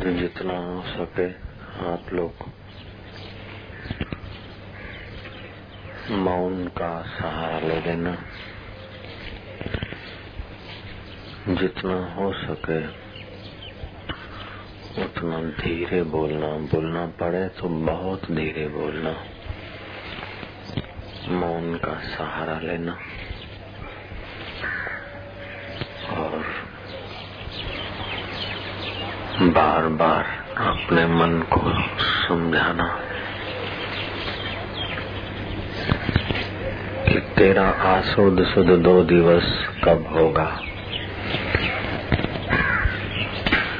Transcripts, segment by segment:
जितना हो सके आप लोग मौन का सहारा ले लेना। जितना हो सके उतना धीरे बोलना। बोलना पड़े तो बहुत धीरे बोलना। मौन का सहारा लेना और बार बार अपने मन को समझाना कि तेरा आसुद सुध दो दिवस कब होगा?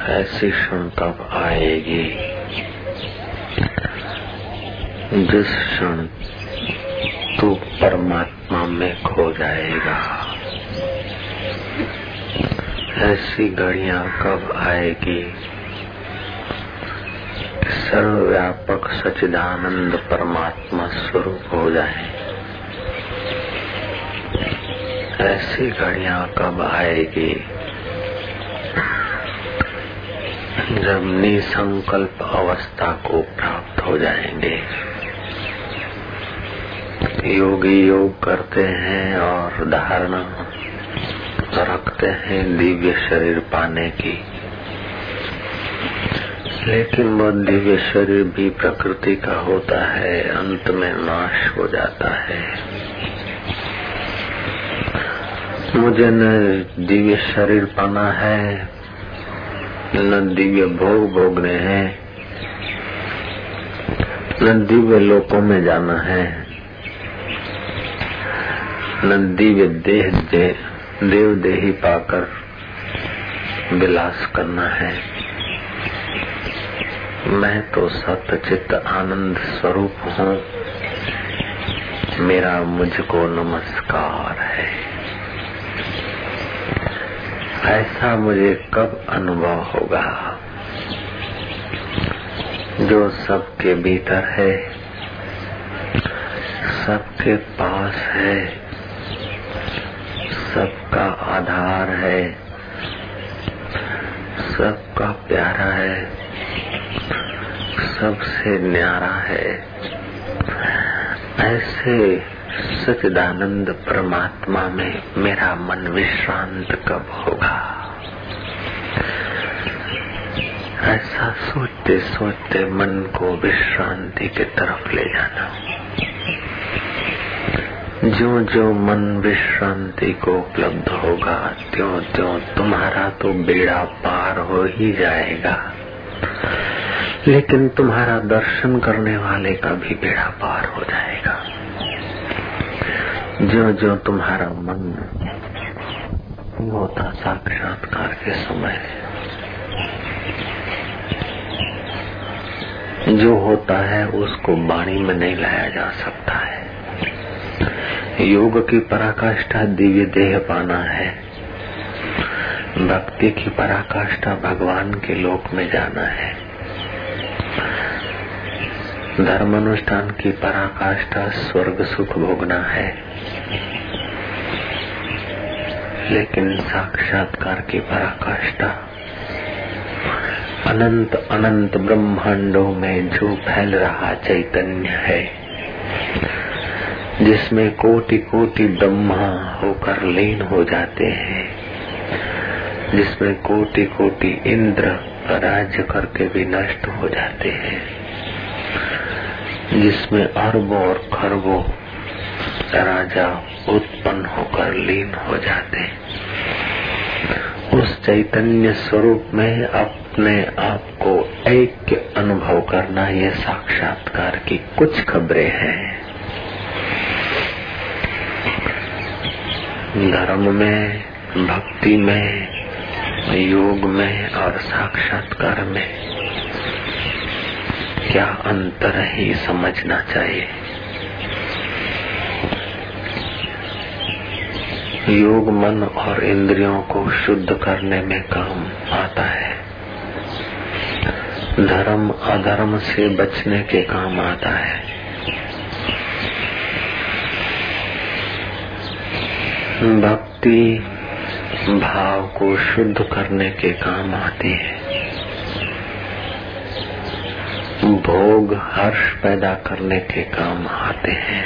ऐसी क्षण कब आएगी? जिस क्षण तू परमात्मा में खो जाएगा। ऐसी घड़िया कब आएगी? सर्वव्यापक सचिदानंद परमात्मा स्वरूप हो जाए। ऐसी घड़िया कब आएगी? जब निसंकल्प अवस्था को प्राप्त हो जाएँगे। योगी योग करते हैं और धारणा रखते हैं दिव्य शरीर पाने की। लेकिन वो दिव्य शरीर भी प्रकृति का होता है, अंत में नाश हो जाता है। मुझे न दिव्य शरीर पाना है, न दिव्य भोग भोगने हैं, न दिव्य लोकों में जाना है, न दिव्य देह देव देही पाकर विलास करना है। मैं तो सत्य चित्त आनंद स्वरूप हूँ। मेरा मुझको नमस्कार है। ऐसा मुझे कब अनुभव होगा? जो सबके भीतर है, सबके पास है, सबका आधार है, सबका प्यारा है। सबसे न्यारा है। ऐसे सचिदानंद परमात्मा में मेरा मन विश्रांत कब होगा? ऐसा सोचते सोचते मन को विश्रांति की तरफ़ ले जाना। जो जो मन विश्रांति को उपलब्ध होगा त्यों त्यों तुम्हारा तो बेड़ा पार हो ही जाएगा। लेकिन तुम्हारा दर्शन करने वाले का भी बेड़ा पार हो जाएगा। जो जो तुम्हारा मन होता साक्षात्कार के समय जो होता है, उसको वाणी में नहीं लाया जा सकता है। योग की पराकाष्ठा दिव्य देह पाना है। भक्ति की पराकाष्ठा भगवान के लोक में जाना है। धर्म अनुष्ठान की पराकाष्ठा स्वर्ग सुख भोगना है। लेकिन साक्षात्कार की पराकाष्ठा अनंत अनंत ब्रह्मांडों में जो फैल रहा चैतन्य है, जिसमें कोटि कोटि ब्रह्मा होकर लीन हो जाते हैं, जिसमें कोटि कोटि इंद्र राज्य करके भी नष्ट हो जाते हैं। जिसमें अरबों और खरबों राजा उत्पन्न होकर लीन हो जाते। उस चैतन्य स्वरूप में अपने आप को ऐक्य अनुभव करना ये साक्षात्कार की कुछ खबरें हैं। धर्म में, भक्ति में, योग में और साक्षात्कार में क्या अंतर ही समझना चाहिए? योग मन और इंद्रियों को शुद्ध करने में काम आता है। धर्म अधर्म से बचने के काम आता है। भक्ति भाव को शुद्ध करने के काम आती है। भोग हर्ष पैदा करने के काम आते हैं।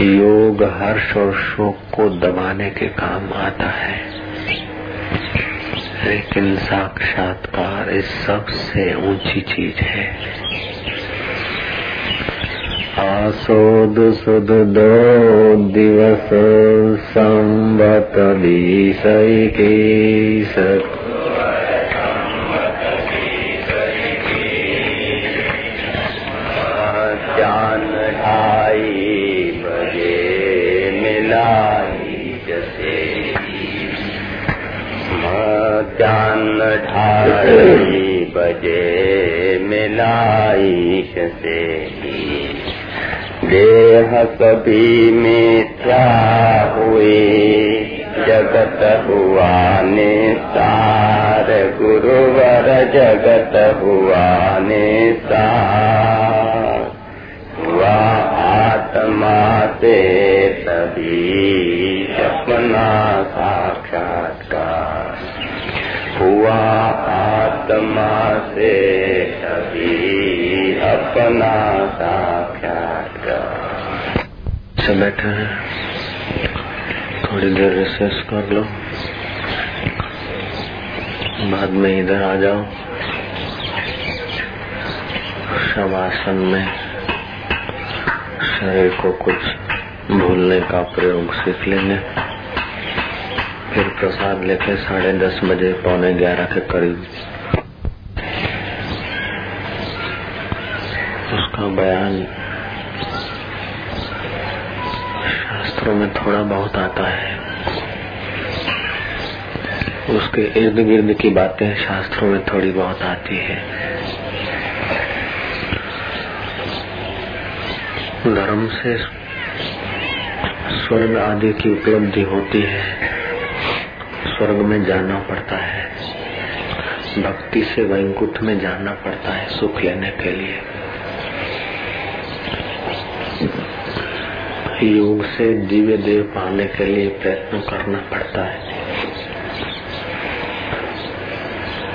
योग, हर्ष और शोक को दबाने के काम आता है। लेकिन साक्षात्कार इस सबसे ऊँची चीज़ है। आसोद सुद दो दिवस संवत विषय की कभी मिथ्या हुए। जगत हुआ निसार गुरुवर जगत हुआ निसार हुआ आत्मा से तभी अपना साक्षात्कार। हुआ आत्मा से अभी अपना साक्षात्कार। सब बैठे हैं। थोड़ी देर रिसर्च कर लो। बाद में इधर आ जाओ। शवासन में शरीर को कुछ भूलने का प्रयोग सीख लेंगे। फिर प्रसाद लेके साढ़े दस बजे, पौने ग्यारह के करीब। उसका बयान उसके इर्द गिर्द की बातें शास्त्रों में थोड़ी बहुत आती है। धर्म से स्वर्ग आदि की उपलब्धि होती है। स्वर्ग में जाना पड़ता है। भक्ति से वैंकुट में जाना पड़ता है सुख लेने के लिए। योग से दिव्य देव पाने के लिए प्रयत्न करना पड़ता है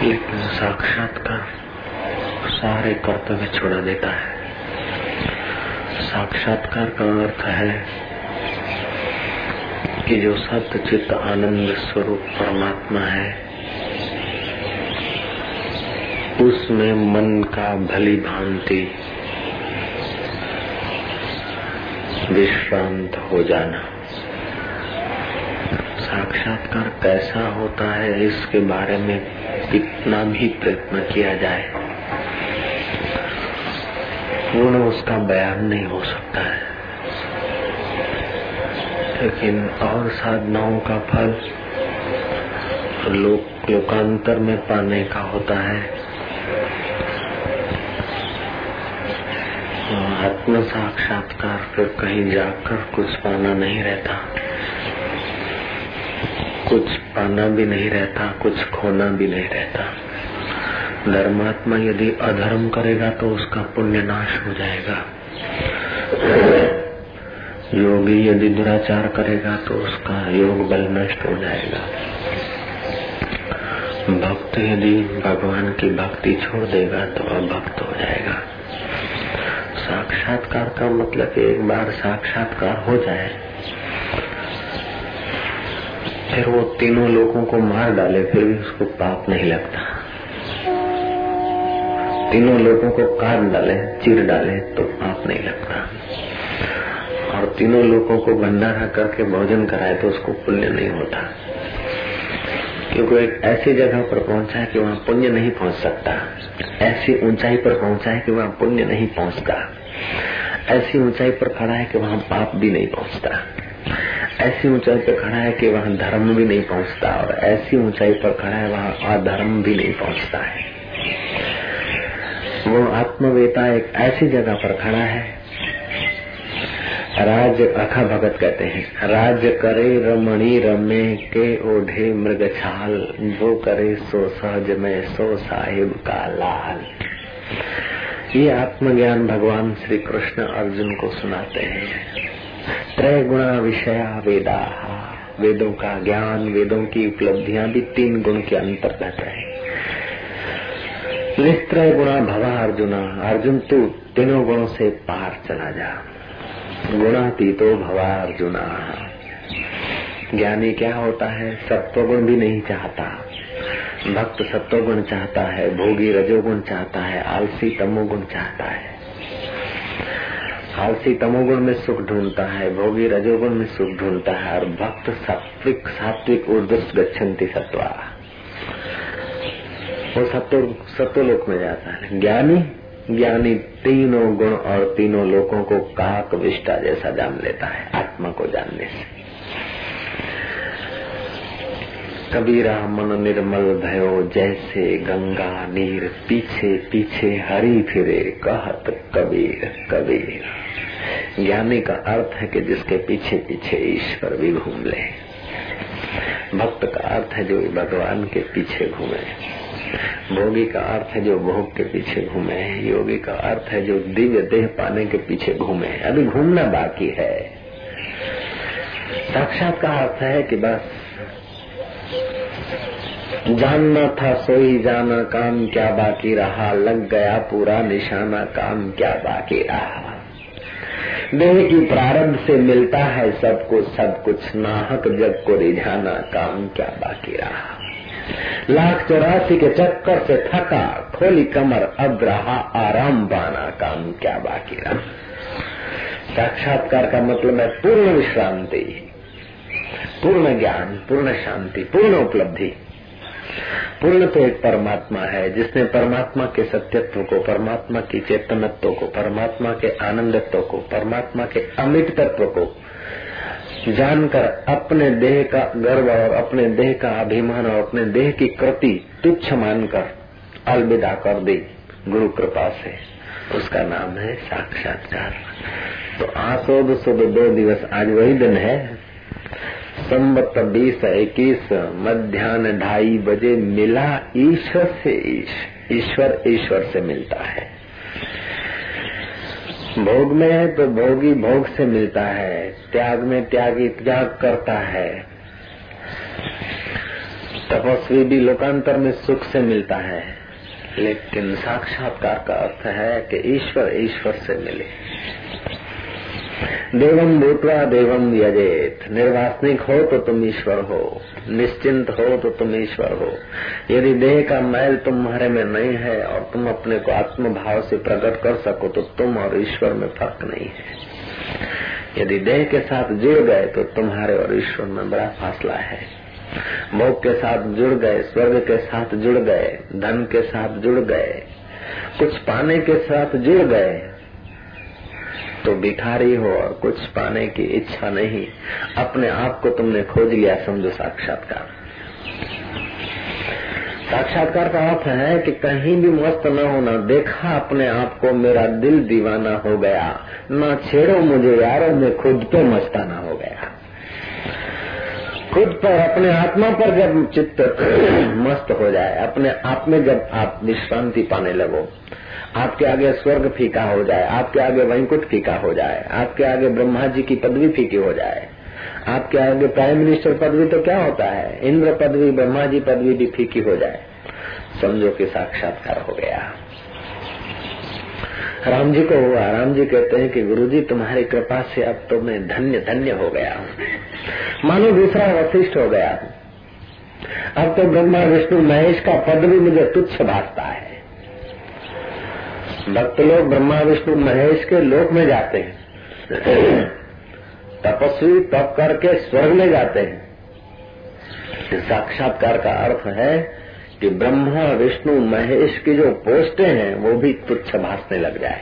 लेकिन साक्षात्कार सारे कर्तव्य छोड़ा देता है। साक्षात्कार का अर्थ है कि जो सत्य, चित्त, आनंद स्वरूप परमात्मा है, उसमें मन का भली भांति विश्रांत हो जाना। साक्षात्कार कैसा होता है, इसके बारे में कितना भी प्रयत्न किया जाए, पूर्ण उसका बयान नहीं हो सकता है। लेकिन और साधनाओं का फल लोक, लोकांतर में पाने का होता है। आत्म साक्षात्कार फिर कहीं जाकर कुछ पाना नहीं रहता। कुछ पाना भी नहीं रहता, कुछ खोना भी नहीं रहता। धर्मात्मा यदि अधर्म करेगा तो उसका पुण्य नाश हो जाएगा। योगी यदि दुराचार करेगा तो उसका योग बल नष्ट हो जाएगा। भक्त यदि भगवान की भक्ति छोड़ देगा तो अभक्त हो जाएगा। साक्षात्कार का मतलब एक बार साक्षात्कार हो जाए फिर वो तीनों लोगों को मार डाले, फिर भी उसको पाप नहीं लगता। तीनों लोगों को काट डाले, चीर डाले तो पाप नहीं लगता। और तीनों लोगों को भंडारा करके भोजन कराए तो उसको पुण्य नहीं होता। क्योंकि एक ऐसी जगह पर पहुँचा है कि वहाँ पुण्य नहीं पहुँच सकता। ऐसी ऊंचाई पर पहुँचा है कि वहाँ पुण्य नहीं पहुँचता। ऐसी ऊंचाई पर खड़ा है कि वहाँ पाप भी नहीं पहुँचता। ऐसी ऊंचाई पर खड़ा है कि वहाँ धर्म भी नहीं पहुँचता और ऐसी ऊंचाई पर खड़ा है, वहाँ अधर्म भी नहीं पहुँचता है। वो आत्मवेता एक ऐसी जगह पर खड़ा है। राज अखा भगत कहते हैं, राज करे रमणी रमे के ओढ़े मृग छाल वो करे सो सहज में सो साहिब का लाल। ये आत्मज्ञान भगवान श्री कृष्ण अर्जुन को सुनाते हैं। त्रय गुणा विषया वेदा। वेदों का ज्ञान, वेदों की उपलब्धियाँ भी तीन गुण के अंतर्गत है। निस्त्रय गुणा भवा अर्जुना, अर्जुन तू तीनों गुणों से पार चला जा। गुणातीतो भवा अर्जुना। ज्ञानी क्या होता है? सत्व गुण भी नहीं चाहता। भक्त सत्व गुण चाहता है, भोगी रजोगुण चाहता है, आलसी तमोगुण चाहता है। आलसी तमोगुण में सुख ढूंढता है, भोगी रजोगुण में सुख ढूंढता है, और भक्त सात्विक सात्विक ऊर्दुस गच्छन्ति सत्वा। वो सत्व, सत्वलोक में जाता है। ज्ञानी ज्ञानी तीनों गुण और तीनों लोकों को काक विष्टा जैसा जान लेता है, आत्मा को जानने से। कबीरा मन निर्मल भयो, जैसे गंगा नीर पीछे पीछे हरी फिरे, कहत कबीर कबीर। ज्ञानी का अर्थ है कि जिसके पीछे पीछे ईश्वर भी घूम ले। भक्त का अर्थ है जो भगवान के पीछे घूमे। भोगी का अर्थ है जो भोग के पीछे घूमे। योगी का अर्थ है जो दिव्य देह पाने के पीछे घूमे। अभी घूमना बाकी है। साक्षात का अर्थ है कि बस जानना था सोई, जाना काम क्या बाकी रहा, लग गया पूरा निशाना काम क्या बाकी रहा। देह की प्रारंभ से मिलता है सब कुछ सब कुछ, नाहक जग को रिझाना काम क्या बाकी रहा। लाख चौरासी के चक्कर से थका, खोली कमर, अब रहा आराम पाना काम क्या बाकी रहा। साक्षात्कार का मतलब है पूर्ण विश्रांति, पूर्ण ज्ञान, पूर्ण शांति, पूर्ण उपलब्धि। पूर्ण तो एक परमात्मा है, जिसने परमात्मा के सत्यत्व को, परमात्मा की चेतनत्व को, परमात्मा के आनंदत्व को, परमात्मा के अमित तत्व को जानकर अपने देह का गर्व और अपने देह का अभिमान और अपने देह की कृति तुच्छ मानकर अलविदा कर दी। गुरु कृपा से। उसका नाम है साक्षात्कार। तो आसोद सुद दो दिवस, आज वही दिन है। संबत बीस इक्कीस, मध्यान्ह ढाई बजे मिला ईश्वर से, ईश्वर ईश्वर से मिलता है। भोग में है तो भोगी भोग से मिलता है, त्याग में त्यागी त्याग करता है। तपस्वी भी लोकांतर में सुख से मिलता है। लेकिन साक्षात्कार का अर्थ है कि ईश्वर ईश्वर से मिले। देवम भूतवा देवम यजेत। निर्वासनिक हो तो तुम ईश्वर हो। निश्चिंत हो तो तुम ईश्वर हो। यदि देह का मैल तुम्हारे में नहीं है और तुम अपने को आत्म भाव से प्रकट कर सको तो तुम और ईश्वर में फ़र्क नहीं है। यदि देह के साथ जुड़ गए तो तुम्हारे और ईश्वर में बड़ा फासला है। भोग के साथ जुड़ गए, स्वर्ग के साथ जुड़ गए, धन के साथ जुड़ गए, कुछ पाने के साथ जुड़ गए तो भिखारी हो और कुछ पाने की इच्छा नहीं। अपने आप को तुमने खोज लिया, समझो साक्षात्कार। साक्षात्कार का अर्थ है कि कहीं भी मस्त न होना, देखा अपने आप को, मेरा दिल दीवाना हो गया। न छेड़ो मुझे, यारो, मैं खुद पे मस्ताना हो गया। खुद पर, अपने आत्मा पर जब चित्त मस्त हो जाए, अपने आप में जब आप विश्रांति पाने लगो आपके आगे स्वर्ग फीका हो जाए, आपके आगे वैंकुट फीका हो जाए, आपके आगे ब्रह्मा जी की पदवी फीकी हो जाए, आपके आगे प्राइम मिनिस्टर पदवी तो क्या होता है? इंद्र पदवी ब्रह्मा जी पदवी भी फीकी हो जाए। समझो कि साक्षात्कार हो गया। राम जी को हुआ। राम जी कहते हैं कि गुरु जी तुम्हारी कृपा से अब तो मैं धन्य धन्य हो गया हूँ। मानो दूसरा वशिष्ठ हो गया। अब तो ब्रह्मा, विष्णु, महेश का पद भी मुझे तुच्छ भागता है। भक्त लोग ब्रह्मा विष्णु महेश के लोक में जाते हैं। तपस्वी तप करके स्वर्ग में जाते हैं। साक्षात्कार का अर्थ है कि ब्रह्मा, विष्णु, महेश की जो पोस्टें हैं, वो भी तुच्छ भासने लग जाए।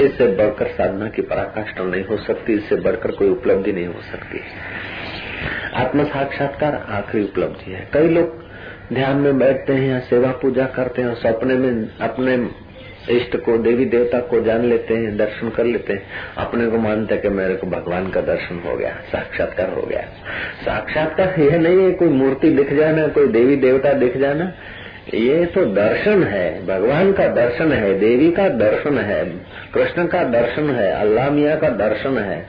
इससे बढ़कर साधना की पराकाष्ठा नहीं हो सकती, इससे बढ़कर कोई उपलब्धि नहीं हो सकती। आत्म साक्षात्कार आखिरी उपलब्धि है। कई लोग ध्यान में बैठते हैं, या सेवा पूजा करते हैं, सपने में अपने इष्ट को, देवी देवता को जान लेते हैं, दर्शन कर लेते हैं। अपने को मानते हैं कि मेरे को भगवान का दर्शन हो गया, साक्षात्कार हो गया। साक्षात्कार यह नहीं है, कोई मूर्ति दिख जाना, कोई देवी देवता दिख जाना। ये तो दर्शन है, भगवान का दर्शन है, देवी का दर्शन है, कृष्ण का दर्शन है, अल्लाह मिया का दर्शन है,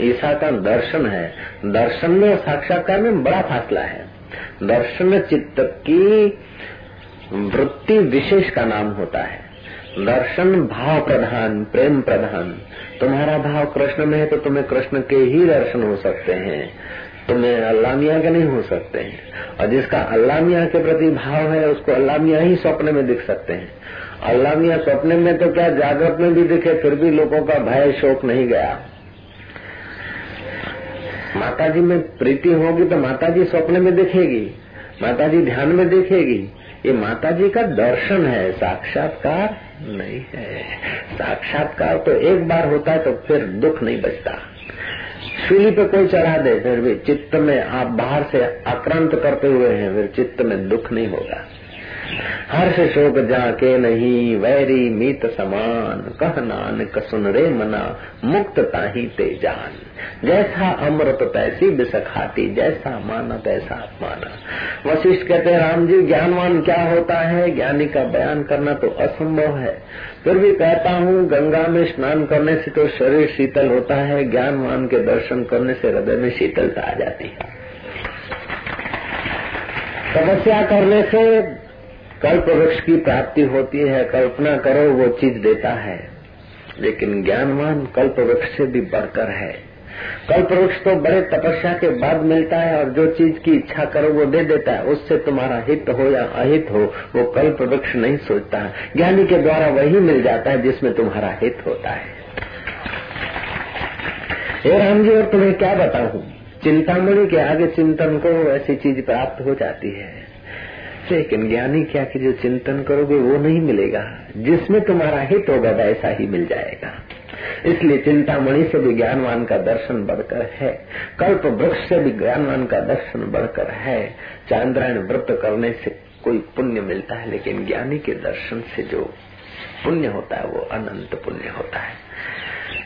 ईसा का दर्शन है। दर्शन में साक्षात्कार में बड़ा फासला है। दर्शन चित्त की वृत्ति विशेष का नाम होता है। दर्शन भाव प्रधान, प्रेम प्रधान। तुम्हारा भाव कृष्ण में है तो तुम्हें कृष्ण के ही दर्शन हो सकते हैं। तुम्हें अल्लाह मियाँ के नहीं हो सकते हैं। और जिसका अल्लाह मियाँ के प्रति भाव है, उसको अल्लाह मियाँ ही सपने में दिख सकते हैं। अल्लाह मियाँ सपने में तो क्या जागृत में भी दिखे, फिर भी लोगों का भय, शोक नहीं गया। माता जी में प्रीति होगी तो माता जी स्वप्न में दिखेगी माता जी ध्यान में देखेगी। ये माता जी का दर्शन है, साक्षात्कार नहीं है। साक्षात्कार तो एक बार होता है तो फिर दुख नहीं बचता। सूली पे कोई चढ़ा दे, फिर भी चित्त में आप बाहर से आक्रांत करते हुए हैं, फिर चित्त में दुख नहीं होगा। हर्ष शोक जाके नहीं, वैरी मीत समान। कह नानक, सुन रे मना, मुक्त ताही ते जान। जैसा अमृत तैसी बिसखाती जैसा माना तैसा माना। वशिष्ठ कहते राम जी, ज्ञानवान क्या होता है? ज्ञानी का बयान करना तो असंभव है। फिर भी कहता हूँ, गंगा में स्नान करने से तो शरीर शीतल होता है, ज्ञानवान के दर्शन करने से हृदय में शीतलता आ जाती है। तपस्या करने से कल्प वृक्ष की प्राप्ति होती है, कल्पना करो वो चीज़ देता है। लेकिन ज्ञानवान कल्प वृक्ष से भी बढ़कर है। कल्प वृक्ष तो बड़े तपस्या के बाद मिलता है और जो चीज़ की इच्छा करो वो दे देता है। उससे तुम्हारा हित हो या अहित हो, वो कल्प वृक्ष नहीं सोचता। है ज्ञानी के द्वारा वही मिल जाता है जिसमें तुम्हारा हित होता है। हे राम जी, और तुम्हें क्या बताऊँ? चिंतामणि के आगे चिंतन को ऐसी चीज़ प्राप्त हो जाती है। लेकिन ज्ञानी क्या कि जो चिंतन करोगे, वो नहीं मिलेगा। जिसमें तुम्हारा हित होगा, वैसा ही मिल जाएगा। इसलिए चिंतामणि से भी ज्ञानवान का दर्शन बढ़कर है। कल्प वृक्ष से भी ज्ञानवान का दर्शन बढ़कर है। चांद्रायण व्रत करने से कोई पुण्य मिलता है, लेकिन ज्ञानी के दर्शन से जो पुण्य होता है, वो अनंत पुण्य होता है।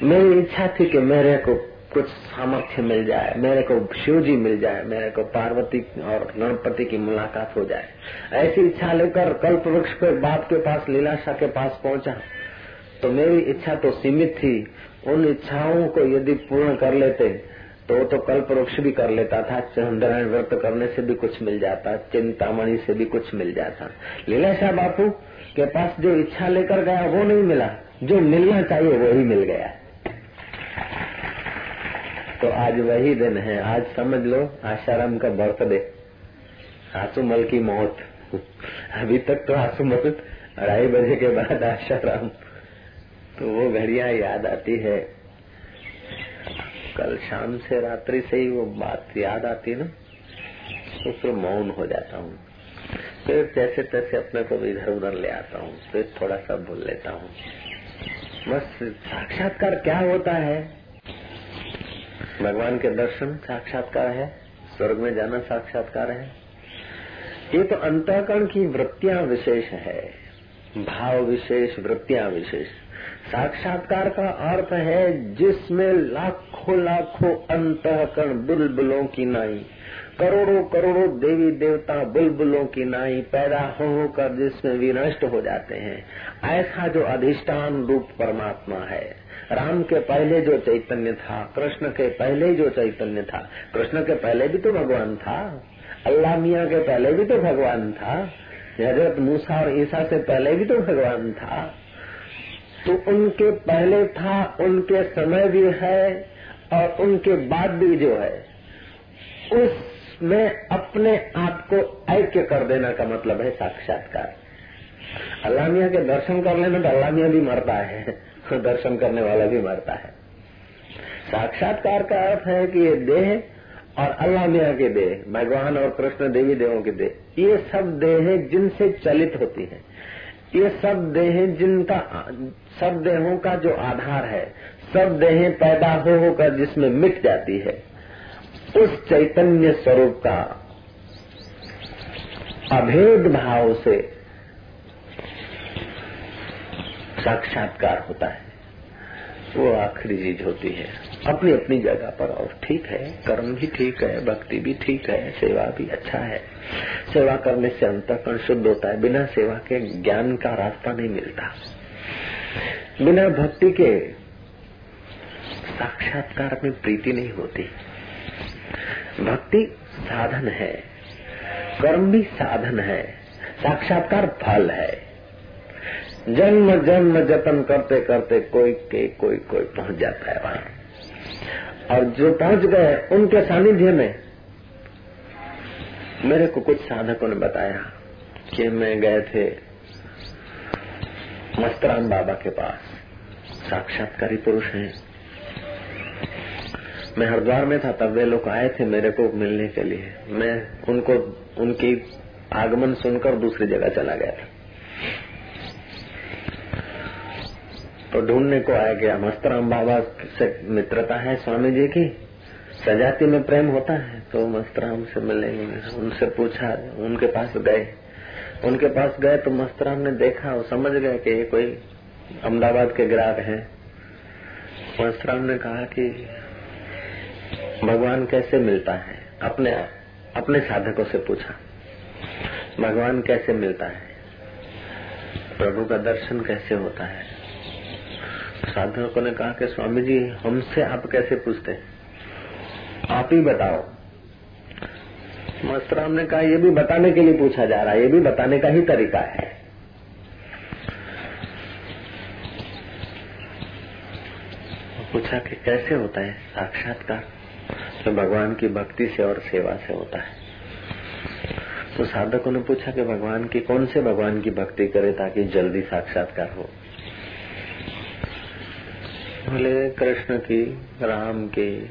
मेरी इच्छा थी कि मेरे को कुछ सामर्थ्य मिल जाए, मेरे को शिव जी मिल जाए, मेरे को पार्वती और गणपति की मुलाकात हो जाए। ऐसी इच्छा लेकर कल्प वृक्ष के बाप के पास, लीलाशाह के पास पहुँचा तो मेरी इच्छा तो सीमित थी। उन इच्छाओं को यदि पूर्ण कर लेते तो तो कल्प वृक्ष भी कर लेता था चंद्रायण व्रत करने से भी कुछ मिल जाता, चिंतामणि से भी कुछ मिल जाता। लीलाशाह बापू के पास जो इच्छा लेकर गया, वो नहीं मिला। जो मिलना चाहिए वही मिल गया। तो आज वही दिन है। आज समझ लो, आशाराम का बर्थडे आसुमल की मौत। अभी तक तो आसुमल अढ़ाई बजे के बाद आशाराम। तो वो घड़िया याद आती है। कल शाम से रात्रि से ही वो बात याद आती ना तो फिर मौन हो जाता हूँ। फिर जैसे तैसे अपने को इधर उधर ले आता हूँ। फिर थोड़ा सा भूल लेता हूँ। बस साक्षात्कार क्या होता है? भगवान के दर्शन साक्षात्कार है। स्वर्ग में जाना साक्षात्कार है। ये तो अंतकरण की वृत्तियाँ विशेष है। भाव विशेष वृत्तियाँ विशेष। साक्षात्कार का अर्थ है जिसमें लाखों लाखों अंतकरण बुलबुलों की नाई करोड़ों करोड़ों देवी देवता बुलबुलों की नाई पैदा हो होकर जिसमें विनष्ट हो जाते हैं। ऐसा जो अधिष्ठान रूप परमात्मा है। राम के पहले जो चैतन्य था, कृष्ण के पहले जो चैतन्य था, कृष्ण के पहले भी तो भगवान था, अल्लाह मिया के पहले भी तो भगवान था, हज़रत मूसा और ईसा से पहले भी तो भगवान था। तो उनके पहले था, उनके समय भी है और उनके बाद भी जो है, उसमें अपने आप को ऐक्य कर देना का मतलब है साक्षात्कार। अल्लाह मिया के दर्शन कर लेना तो अल्लाह मियाँ भी मरता है। तो दर्शन करने वाला भी मरता है। साक्षात्कार का अर्थ है कि ये देह और अल्लाह मियाँ के देह, भगवान और कृष्ण देवी देवों के देह, ये सब देह जिनसे चलित होती है। ये सब देह जिनका, सब देहों का जो आधार है, सब देह पैदा हो होकर जिसमें मिट जाती है, उस चैतन्य स्वरूप का अभेद भाव से साक्षात्कार होता है। वो आखिरी चीज़ होती है। अपनी अपनी जगह पर और ठीक है, कर्म भी ठीक है, भक्ति भी ठीक है, सेवा भी अच्छा है। सेवा करने से अंतकरण शुद्ध होता है। बिना सेवा के ज्ञान का रास्ता नहीं मिलता। बिना भक्ति के साक्षात्कार में प्रीति नहीं होती। भक्ति साधन है। कर्म भी साधन है। साक्षात्कार फल है। जन्म जन्म जतन करते करते कोई के कोई कोई पहुँच जाता है वहाँ। और जो पहुँच गए, उनके सानिध्य में मेरे को कुछ साधकों ने बताया कि मैं गए थे मस्तराम बाबा के पास। साक्षात्कारी पुरुष हैं। मैं हरिद्वार में था, तब वे लोग आए थे मेरे को मिलने के लिए। मैं उनको, उनकी आगमन सुनकर दूसरी जगह चला गया था। तो ढूँढने को आया गया। मस्तराम बाबा से मित्रता है स्वामी जी की। सजाती में प्रेम होता है तो मस्तराम से मिलेंगे उनसे पूछा, उनके पास गए। उनके पास गए तो मस्तराम ने देखा और समझ गए कि ये कोई अहमदाबाद के ग्राहक हैं। मस्तराम ने कहा कि भगवान कैसे मिलता है? अपने अपने साधकों से पूछा। भगवान कैसे मिलता है? प्रभु का दर्शन कैसे होता है? साधकों ने कहा कि स्वामी जी हमसे आप कैसे पूछते आप ही बताओ। मस्तराम ने कहा, ये भी बताने के लिए पूछा जा रहा है, ये भी बताने का ही तरीका है। पूछा कि कैसे होता है साक्षात्कार? तो भगवान की भक्ति से और सेवा से होता है। तो साधकों ने पूछा कि भगवान की, कौन से भगवान की भक्ति करे ताकि जल्दी साक्षात्कार हो? बोले कृष्ण की, राम की,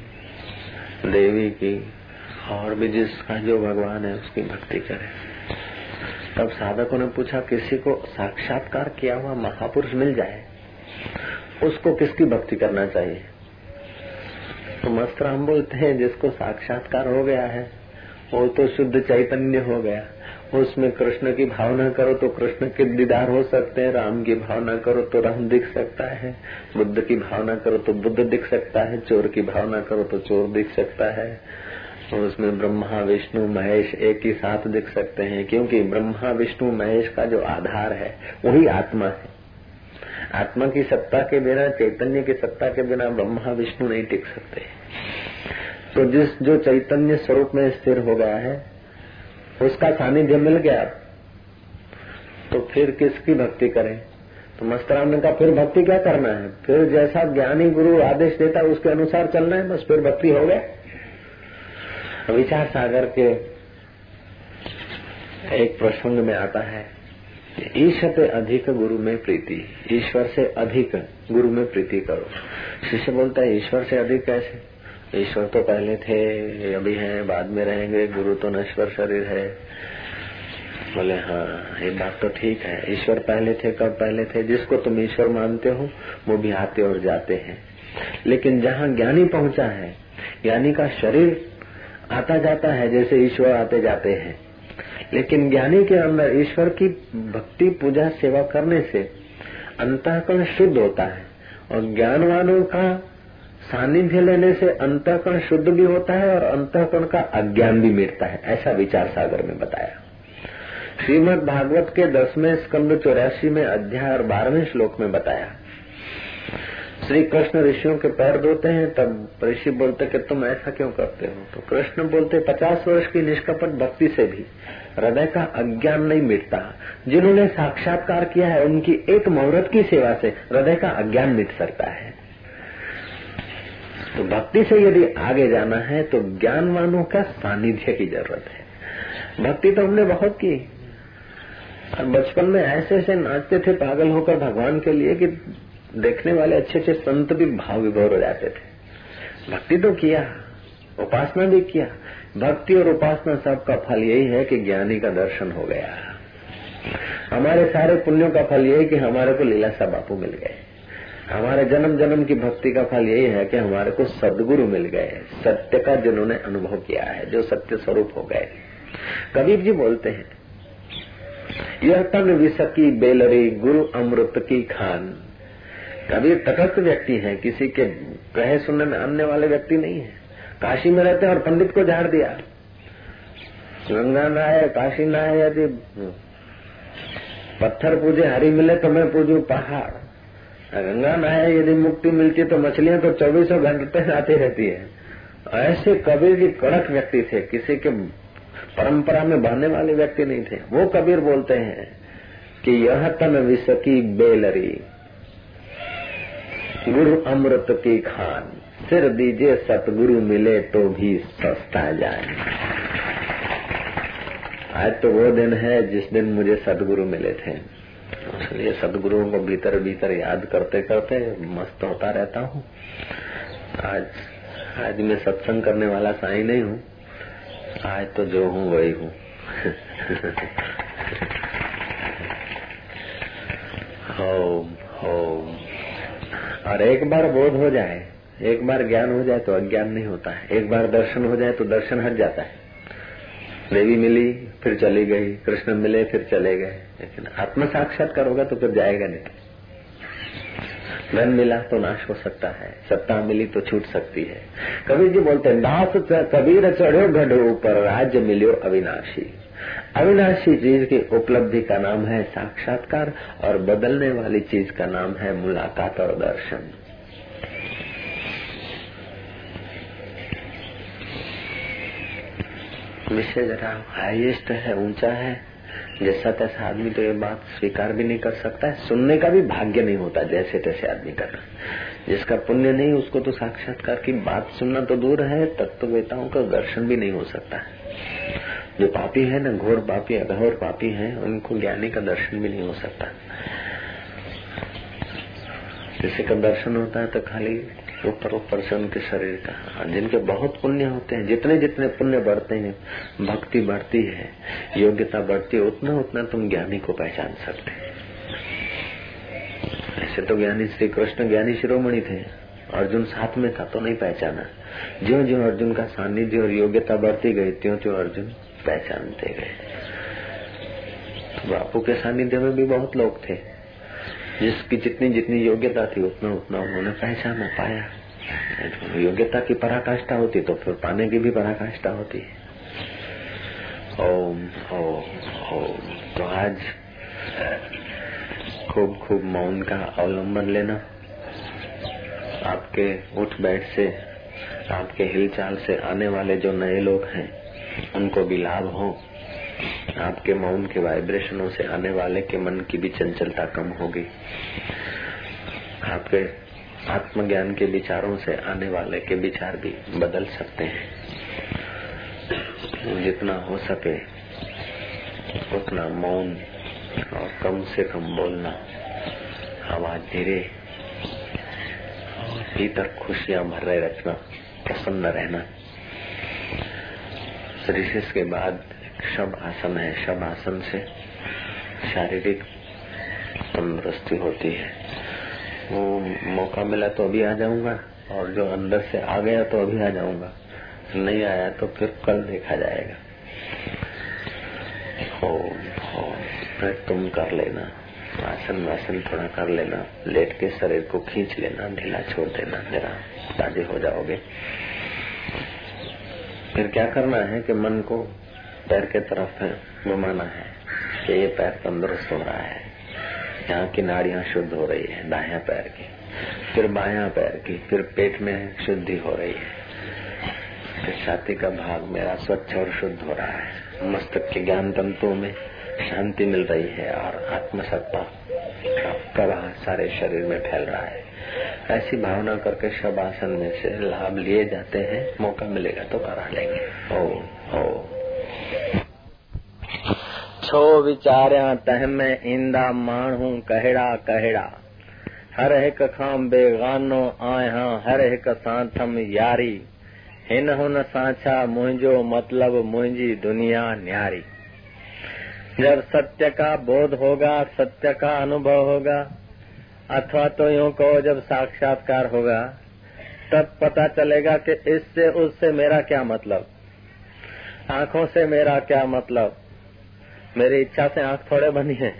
देवी की, और भी जिसका जो भगवान है, उसकी भक्ति करे। तब साधकों ने पूछा, किसी को साक्षात्कार किया हुआ महापुरुष मिल जाए? उसको किसकी भक्ति करना चाहिए? तो मस्त राम बोलते हैं, जिसको साक्षात्कार हो गया है, वो तो शुद्ध चैतन्य हो गया। उसमें कृष्ण की भावना करो तो कृष्ण के दीदार हो सकते हैं, राम की भावना करो तो राम दिख सकता है, बुद्ध की भावना करो तो बुद्ध दिख सकता है, चोर की भावना करो तो चोर दिख सकता है। और उसमें ब्रह्मा, विष्णु, महेश एक ही साथ दिख सकते हैं, क्योंकि ब्रह्मा, विष्णु, महेश का जो आधार है, वही आत्मा है। आत्मा की सत्ता के बिना, चैतन्य की सत्ता के बिना ब्रह्मा, विष्णु नहीं टिक सकते। तो जिस, जो चैतन्य स्वरूप में स्थिर हो गया है उसका सानिध्य मिल गया। तो फिर किसकी भक्ति करें? तो मस्तराम ने कहा, फिर भक्ति क्या करना है? फिर जैसा ज्ञानी गुरु आदेश देता है, उसके अनुसार चलना है, बस फिर भक्ति हो गया। विचार सागर के एक प्रसंग में आता है ईश्वर से अधिक गुरु में प्रीति, ईश्वर से अधिक गुरु में प्रीति करो। शिष्य बोलता है, ईश्वर से अधिक कैसे? ईश्वर तो पहले थे, अभी हैं, बाद में रहेंगे, गुरु तो नश्वर शरीर है। बोले हाँ ये बात तो ठीक है। ईश्वर पहले थे, कब पहले थे? जिसको तुम ईश्वर मानते हो, वो भी आते और जाते हैं। लेकिन जहाँ ज्ञानी पहुँचा है, ज्ञानी का शरीर आता जाता है, जैसे ईश्वर आते जाते हैं। लेकिन ज्ञानी के अंदर ईश्वर की भक्ति, पूजा, सेवा करने से अंतःकरण शुद्ध होता है और ज्ञानवानों का सानिध्य लेने से अंतःकरण शुद्ध भी होता है और अंतःकरण का अज्ञान भी मिटता है, ऐसा विचार सागर में बताया। श्रीमद भागवत के दसवें स्कंद चौरासी में अध्याय और बारहवें श्लोक में बताया। श्री कृष्ण ऋषियों के पैर धोते हैं, तब ऋषि बोलते कि तुम ऐसा क्यों करते हो? तो कृष्ण बोलते पचास वर्ष की निष्कपट भक्ति से भी हृदय का अज्ञान नहीं मिटता। जिन्होंने साक्षात्कार किया है, उनकी एक मुहूर्त की सेवा से हृदय का अज्ञान मिट सकता है। तो भक्ति से यदि आगे जाना है तो ज्ञानवानों का सानिध्य की ज़रूरत है। भक्ति तो हमने बहुत की। और बचपन में ऐसे ऐसे नाचते थे पागल होकर भगवान के लिए कि देखने वाले अच्छे अच्छे संत भी भाव विभोर हो जाते थे। भक्ति तो किया, उपासना भी किया। भक्ति और उपासना सबका फल यही है कि ज्ञानी का दर्शन हो गया। हमारे सारे पुण्यों का फल यही कि हमारे को लीलासा बापू मिल गए। हमारे जन्म जन्म की भक्ति का फल यही है कि हमारे को सदगुरु मिल गए सत्य का जिन्होंने अनुभव किया है, जो सत्य स्वरूप हो गए। कबीर जी बोलते हैं, यह तन विसकी बेलरी गुरु अमृत की खान। कबीर तटस्थ व्यक्ति है, किसी के कहे सुनने में आने वाले व्यक्ति नहीं है। काशी में रहते और पंडित को झाड़ दिया। गंगा नहाए काशी नहाए यदि पत्थर पूजे, हरी मिले तो मैं पूजू पहाड़। गंगा नहाए यदि मुक्ति मिलती है तो मछलियाँ तो चौबीसों घंटे आती रहती है। ऐसे कबीर जी कड़क व्यक्ति थे, किसी के परंपरा में बहने वाले व्यक्ति नहीं थे। वो कबीर बोलते हैं कि यह तन विसकी बेलरी, गुरु अमृत की खान। सिर दीजिए सतगुरु मिले तो भी सस्ता जाए। आज तो वो दिन है जिस दिन मुझे सतगुरु मिले थे। इसलिए सदगुरुओं को भीतर भीतर याद करते करते मस्त होता रहता हूँ। आज आज मैं सत्संग करने वाला साई नहीं हूँ। आज तो जो हूँ वही हूँ। और एक बार बोध हो जाए, एक बार ज्ञान हो जाए तो अज्ञान नहीं होता है। एक बार दर्शन हो जाए तो दर्शन हट जाता है। देवी मिली फिर चली गई, कृष्ण मिले, फिर चले गए। लेकिन आत्म साक्षात्कार होगा तो फिर जाएगा नहीं। धन मिला तो नाश हो सकता है, सत्ता मिली तो छूट सकती है। कबीर जी बोलते हैं, दास कबीर चढ़ो गढ़ो ऊपर, राज्य मिलो अविनाशी। अविनाशी चीज़ की उपलब्धि का नाम है साक्षात्कार और बदलने वाली चीज़ का नाम है मुलाकात और दर्शन। विषय जरा हाईएस्ट है, ऊँचा है। जैसा तैसा आदमी तो ये बात स्वीकार भी नहीं कर सकता है। सुनने का भी भाग्य नहीं होता जैसे तैसे आदमी करना। जिसका पुण्य नहीं, उसको तो साक्षात्कार की बात सुनना तो दूर है, तत्ववेताओं का दर्शन भी नहीं हो सकता। है जो पापी है ना, घोर पापी, अघोर पापी है, उनको ज्ञानी का दर्शन भी नहीं हो सकता। किसी का दर्शन होता है तो खाली ऊपर ऊपर से उनके शरीर का। जिनके बहुत पुण्य होते हैं, जितने जितने पुण्य बढ़ते हैं, भक्ति बढ़ती है, योग्यता बढ़ती है, उतना उतना तुम ज्ञानी को पहचान सकते हैं। ऐसे तो ज्ञानी श्री कृष्ण, ज्ञानी शिरोमणि थे। अर्जुन साथ में था तो नहीं पहचाना। जो जो अर्जुन का सानिध्य और योग्यता बढ़ती गई त्यों त्यों अर्जुन पहचानते गए। बापू के सानिध्य में भी बहुत लोग थे। जिसकी जितनी जितनी योग्यता थी, उतना उतना उन्होंने पहचाना पाया। योग्यता की पराकाष्ठा होती तो फिर पाने की भी पराकाष्ठा होती। ओम ओम ओम। तो आज खूब खूब मौन का अवलंबन लेना। आपके उठ बैठ से, आपके हिलचाल से आने वाले जो नए लोग हैं, उनको भी लाभ हो। आपके मौन के वाइब्रेशनों से आने वाले के मन की भी चंचलता कम होगी। आपके आत्मज्ञान के विचारों से आने वाले के विचार भी बदल सकते हैं। जितना हो सके, उतना मौन और कम से कम बोलना, आवाज़ धीरे भीतर खुशियाँ भर रखना, प्रसन्न रहना। रिसेस के बाद शब आसन है शब आसन से शारीरिक तंदुरुस्ती होती है। वो मौका मिला तो अभी आ जाऊँगा और जो अंदर से आ गया तो अभी आ जाऊँगा। नहीं आया तो फिर कल देखा जाएगा। हो हो फिर तुम कर लेना। आसन वासन थोड़ा कर लेना। लेट के शरीर को खींच लेना, ढीला छोड़ देना। जरा ताजे हो जाओगे। फिर क्या करना है कि मन को पैर के तरफ़ घुमाना है कि ये पैर तंदुरुस्त हो रहा है। यहाँ की नाड़ियाँ शुद्ध हो रही है दाया पैर की। फिर बाया पैर की, फिर पेट में शुद्धि हो रही है। फिर छाती का भाग मेरा स्वच्छ और शुद्ध हो रहा है। मस्तक के ज्ञान तंतुओं में शांति मिल रही है और आत्मसत्ता प्रवाह सारे शरीर में फैल रहा है। ऐसी भावना करके शब आसन में से लाभ लिए जाते हैं, मौका मिलेगा तो करा लेंगे। ओ ओ छो विचारिया तह में ईंदा माण्हू कहड़ा कहड़ा। हर हिक खां बेगानो आहियाँ हर हिक सां थम यारी। हिन हुन सां छा मुंहिंजो मतलब मुंहिंजी दुनिया न्यारी। जब सत्य का बोध होगा, सत्य का अनुभव होगा, अथवा तो यूँ कहो जब साक्षात्कार होगा, तब पता चलेगा कि इससे उससे मेरा क्या मतलब। आँखों से मेरा क्या मतलब मेरी इच्छा से आँख थोड़े बनी है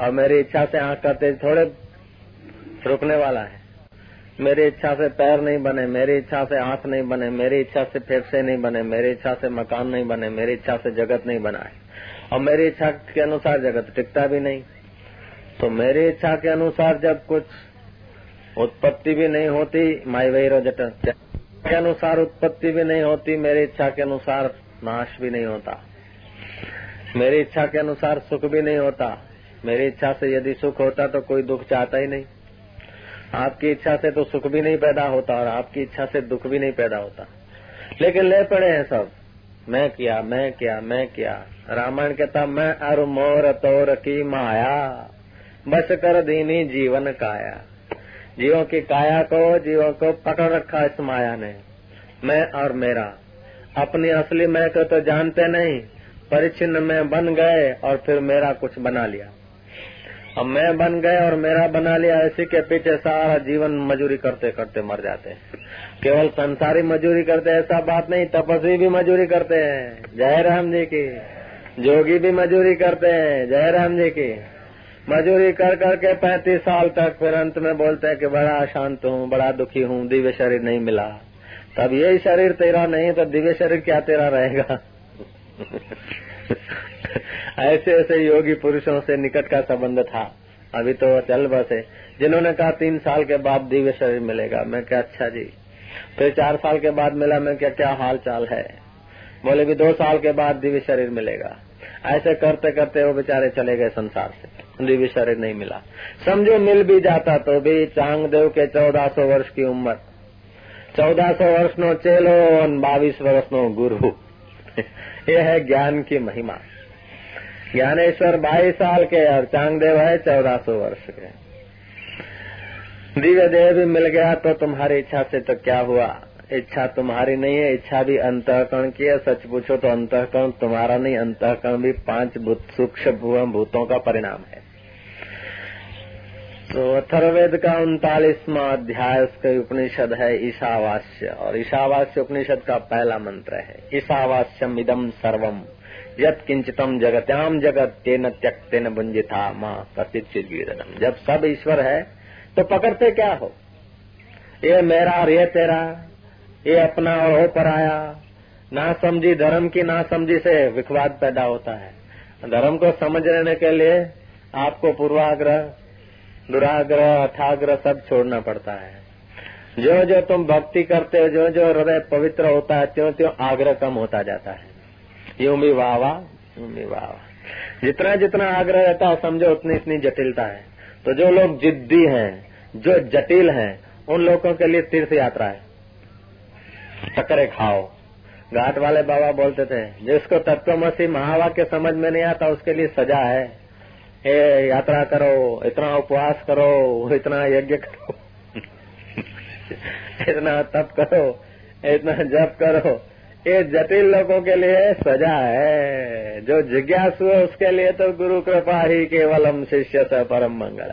और मेरी इच्छा से आँख का तेज थोड़े रुकने वाला है मेरी इच्छा से पैर नहीं बने मेरी इच्छा से आँख नहीं बने मेरी इच्छा से फेफड़े नहीं बने मेरी इच्छा से मकान नहीं बने मेरी इच्छा से जगत नहीं बना है और मेरी इच्छा के अनुसार जगत टिकता भी नहीं तो मेरी इच्छा के अनुसार जब कुछ उत्पत्ति भी नहीं होती माई वही जट के अनुसार उत्पत्ति भी नहीं होती मेरी इच्छा के अनुसार नाश भी नहीं होता। मेरी इच्छा के अनुसार सुख भी नहीं होता। मेरी इच्छा से यदि सुख होता तो कोई दुख चाहता ही नहीं। आपकी इच्छा से तो सुख भी नहीं पैदा होता और आपकी इच्छा से दुख भी नहीं पैदा होता। लेकिन ले पड़े हैं सब। मैं किया मैं किया मैं किया। रामायण कहता, मैं अर मोर तोर की माया, बस कर दीनी जीवन काया। जीवों की काया को, जीवों को पकड़ रखा इस माया ने। मैं और मेरा अपनी असली मैं को तो जानते नहीं, परिचिन्न में बन गए और फिर मेरा कुछ बना लिया। अब मैं बन गए और मेरा बना लिया, इसी के पीछे सारा जीवन मजूरी करते करते मर जाते हैं। केवल संसारी मजूरी करते ऐसा बात नहीं, तपस्वी भी मजूरी करते हैं। जय राम जी की। जोगी भी मजूरी करते हैं। जय राम जी की। मजूरी कर करके पैंतीस साल तक फिर अंत में बोलते हैं कि बड़ा अशांत हूँ, बड़ा दुखी हूँ, दिव्य शरीर नहीं मिला। तब यही शरीर तेरा नहीं तो दिव्य शरीर क्या तेरा रहेगा? ऐसे ऐसे योगी पुरुषों से निकट का संबंध था। अभी तो चल बसे। जिन्होंने कहा, तीन साल के बाद दिव्य शरीर मिलेगा। मैं क्या अच्छा जी। फिर चार साल के बाद मिला, मैं क्या क्या हाल चाल है? बोले भी दो साल के बाद दिव्य शरीर मिलेगा। ऐसे करते करते वो बेचारे चले गए संसार से। दिव्य शरीर नहीं मिला। समझो, मिल भी जाता तो भी चांग देव के चौदह सौ वर्ष की उम्र। चौदह सौ वर्ष नो चेलो बाईस वर्ष नो गुरु। ये है ज्ञान की महिमा। ज्ञानेश्वर बाईस साल के और चांगदेव है चौदह सौ वर्ष के। दिव्य देह भी मिल गया तो तुम्हारी इच्छा से तो क्या हुआ? इच्छा तुम्हारी नहीं है, इच्छा भी अंतकरण की है। सच पूछो तो अंतकरण तुम्हारा नहीं, अंतकरण भी पाँच सूक्ष्म भूतों का परिणाम है। तो अथर्वेद का उनतालीसवा अध्याय उसका उपनिषद है ईशावास्य। और ईशावास्य उपनिषद का पहला मंत्र है, ईशावास्यम इदम सर्वम। यत किंचितम जगत्याम जगत, तेन त्यक्तेन बुंजिता माँ कथित जब सब ईश्वर है तो पकड़ते क्या हो? ये मेरा और ये तेरा, ये अपना और हो पराया। ना समझी धर्म की, ना समझी से विखवाद पैदा होता है। धर्म को समझ लेने के लिए आपको पूर्वाग्रह दुराग्रह, अथाग्रह सब छोड़ना पड़ता है। जो जो तुम भक्ति करते हो जो जो हृदय पवित्र होता है त्यों त्यों आग्रह कम होता जाता है। यूँ भी वाहवा वाह यूँ भी वाह वाह जितना जितना आग्रह रहता है, समझो उतनी इतनी जटिलता है। तो जो लोग जिद्दी हैं, जो जटिल हैं, उन लोगों के लिए तीर्थ यात्रा है। टकरे खाओ। घाट वाले बाबा बोलते थे, जिसको तत्वमसी महावाक्य समझ में नहीं आता, उसके लिए सजा है। ए, यात्रा करो इतना उपवास करो इतना यज्ञ करो इतना तप करो इतना जप करो। ये जटिल लोगों के लिए सजा है। जो जिज्ञासु है उसके लिए तो गुरु कृपा ही केवलम शिष्य से परम मंगल।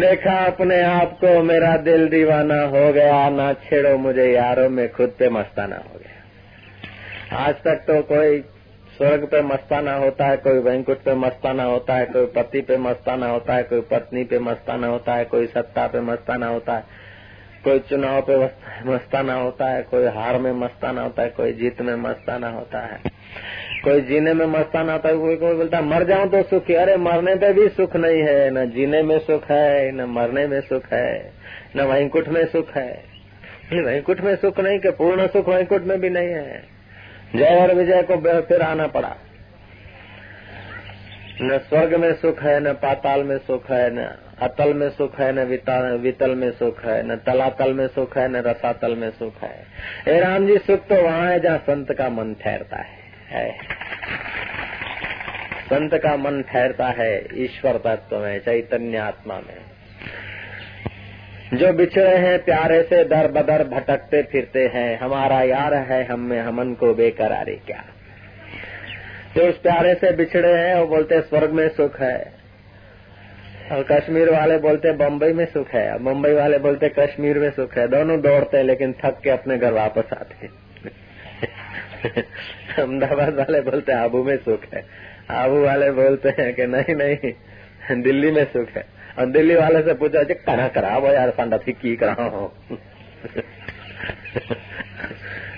देखा अपने आप को मेरा दिल दीवाना हो गया ना छेड़ो मुझे यारों में खुद पे मस्ताना हो गया। आज तक तो कोई स्वर्ग पे मस्ताना होता है, कोई वैंकुट पे मस्ताना होता है, कोई पति पे मस्ताना होता है, कोई पत्नी पे मस्ताना होता है, कोई सत्ता पे मस्ताना होता है, कोई चुनाव पे मस्ताना होता है, कोई हार में मस्ताना होता है, कोई जीत में मस्ताना होता है। कोई जीने में मस्ताना होता है, कोई कोई बोलता है, मर जाऊँ तो सुख अरे मरने पे भी सुख नहीं है, न जीने में सुख है, न मरने में सुख है, न वैंकुट में सुख है। वैंकुट में सुख नहीं, के पूर्ण सुख वैंकुट में भी नहीं है। जय और विजय को फिर आना पड़ा। न स्वर्ग में सुख है न पाताल में सुख है न अतल में सुख है न वितल में सुख है न तलातल में सुख है न रसातल में सुख है। ए राम जी सुख तो वहाँ है जहाँ संत का मन ठहरता है, है। संत का मन ठहरता है ईश्वर तत्व में चैतन्य आत्मा में। जो बिछड़े हैं, प्यारे से दर बदर भटकते फिरते हैं। हमारा यार है हम में हमन को बेकरारी क्या? जो उस प्यारे से बिछड़े हैं, वो बोलते स्वर्ग में सुख है। और कश्मीर वाले बोलते बम्बई में सुख है। मुंबई वाले बोलते कश्मीर में सुख है। दोनों दौड़ते हैं, लेकिन थक के अपने घर वापस आते अहमदाबाद वाले बोलते आबू में सुख है। आबू वाले बोलते हैं कि नहीं नहीं, दिल्ली में सुख है। और दिल्ली वाले से पूछा, जी, कहा करा वो यार थी की करा हो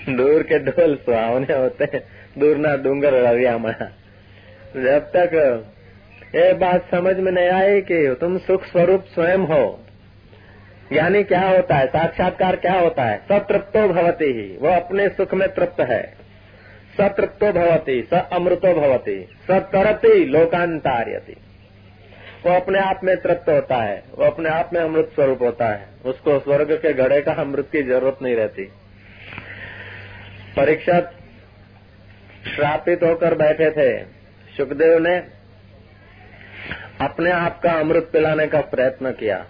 दूर के ढोल सुहावने होते दूर ना डूंगर रविया मना जब तक ये बात समझ में नहीं आई कि तुम सुख स्वरूप स्वयं हो, यानी क्या होता है, साक्षात्कार क्या होता है? सतृप्तो भवती ही, वो अपने सुख में तृप्त है। सतृप्तो भवती, स अमृतो भवती, स तरती लोकांतार्यति। वो अपने आप में तृप्त होता है। वो अपने आप में अमृत स्वरूप होता है। उसको स्वर्ग के घड़े का अमृत की ज़रूरत नहीं रहती। परीक्षा श्रापित होकर बैठे थे। सुखदेव ने अपने आप का अमृत पिलाने का प्रयत्न किया।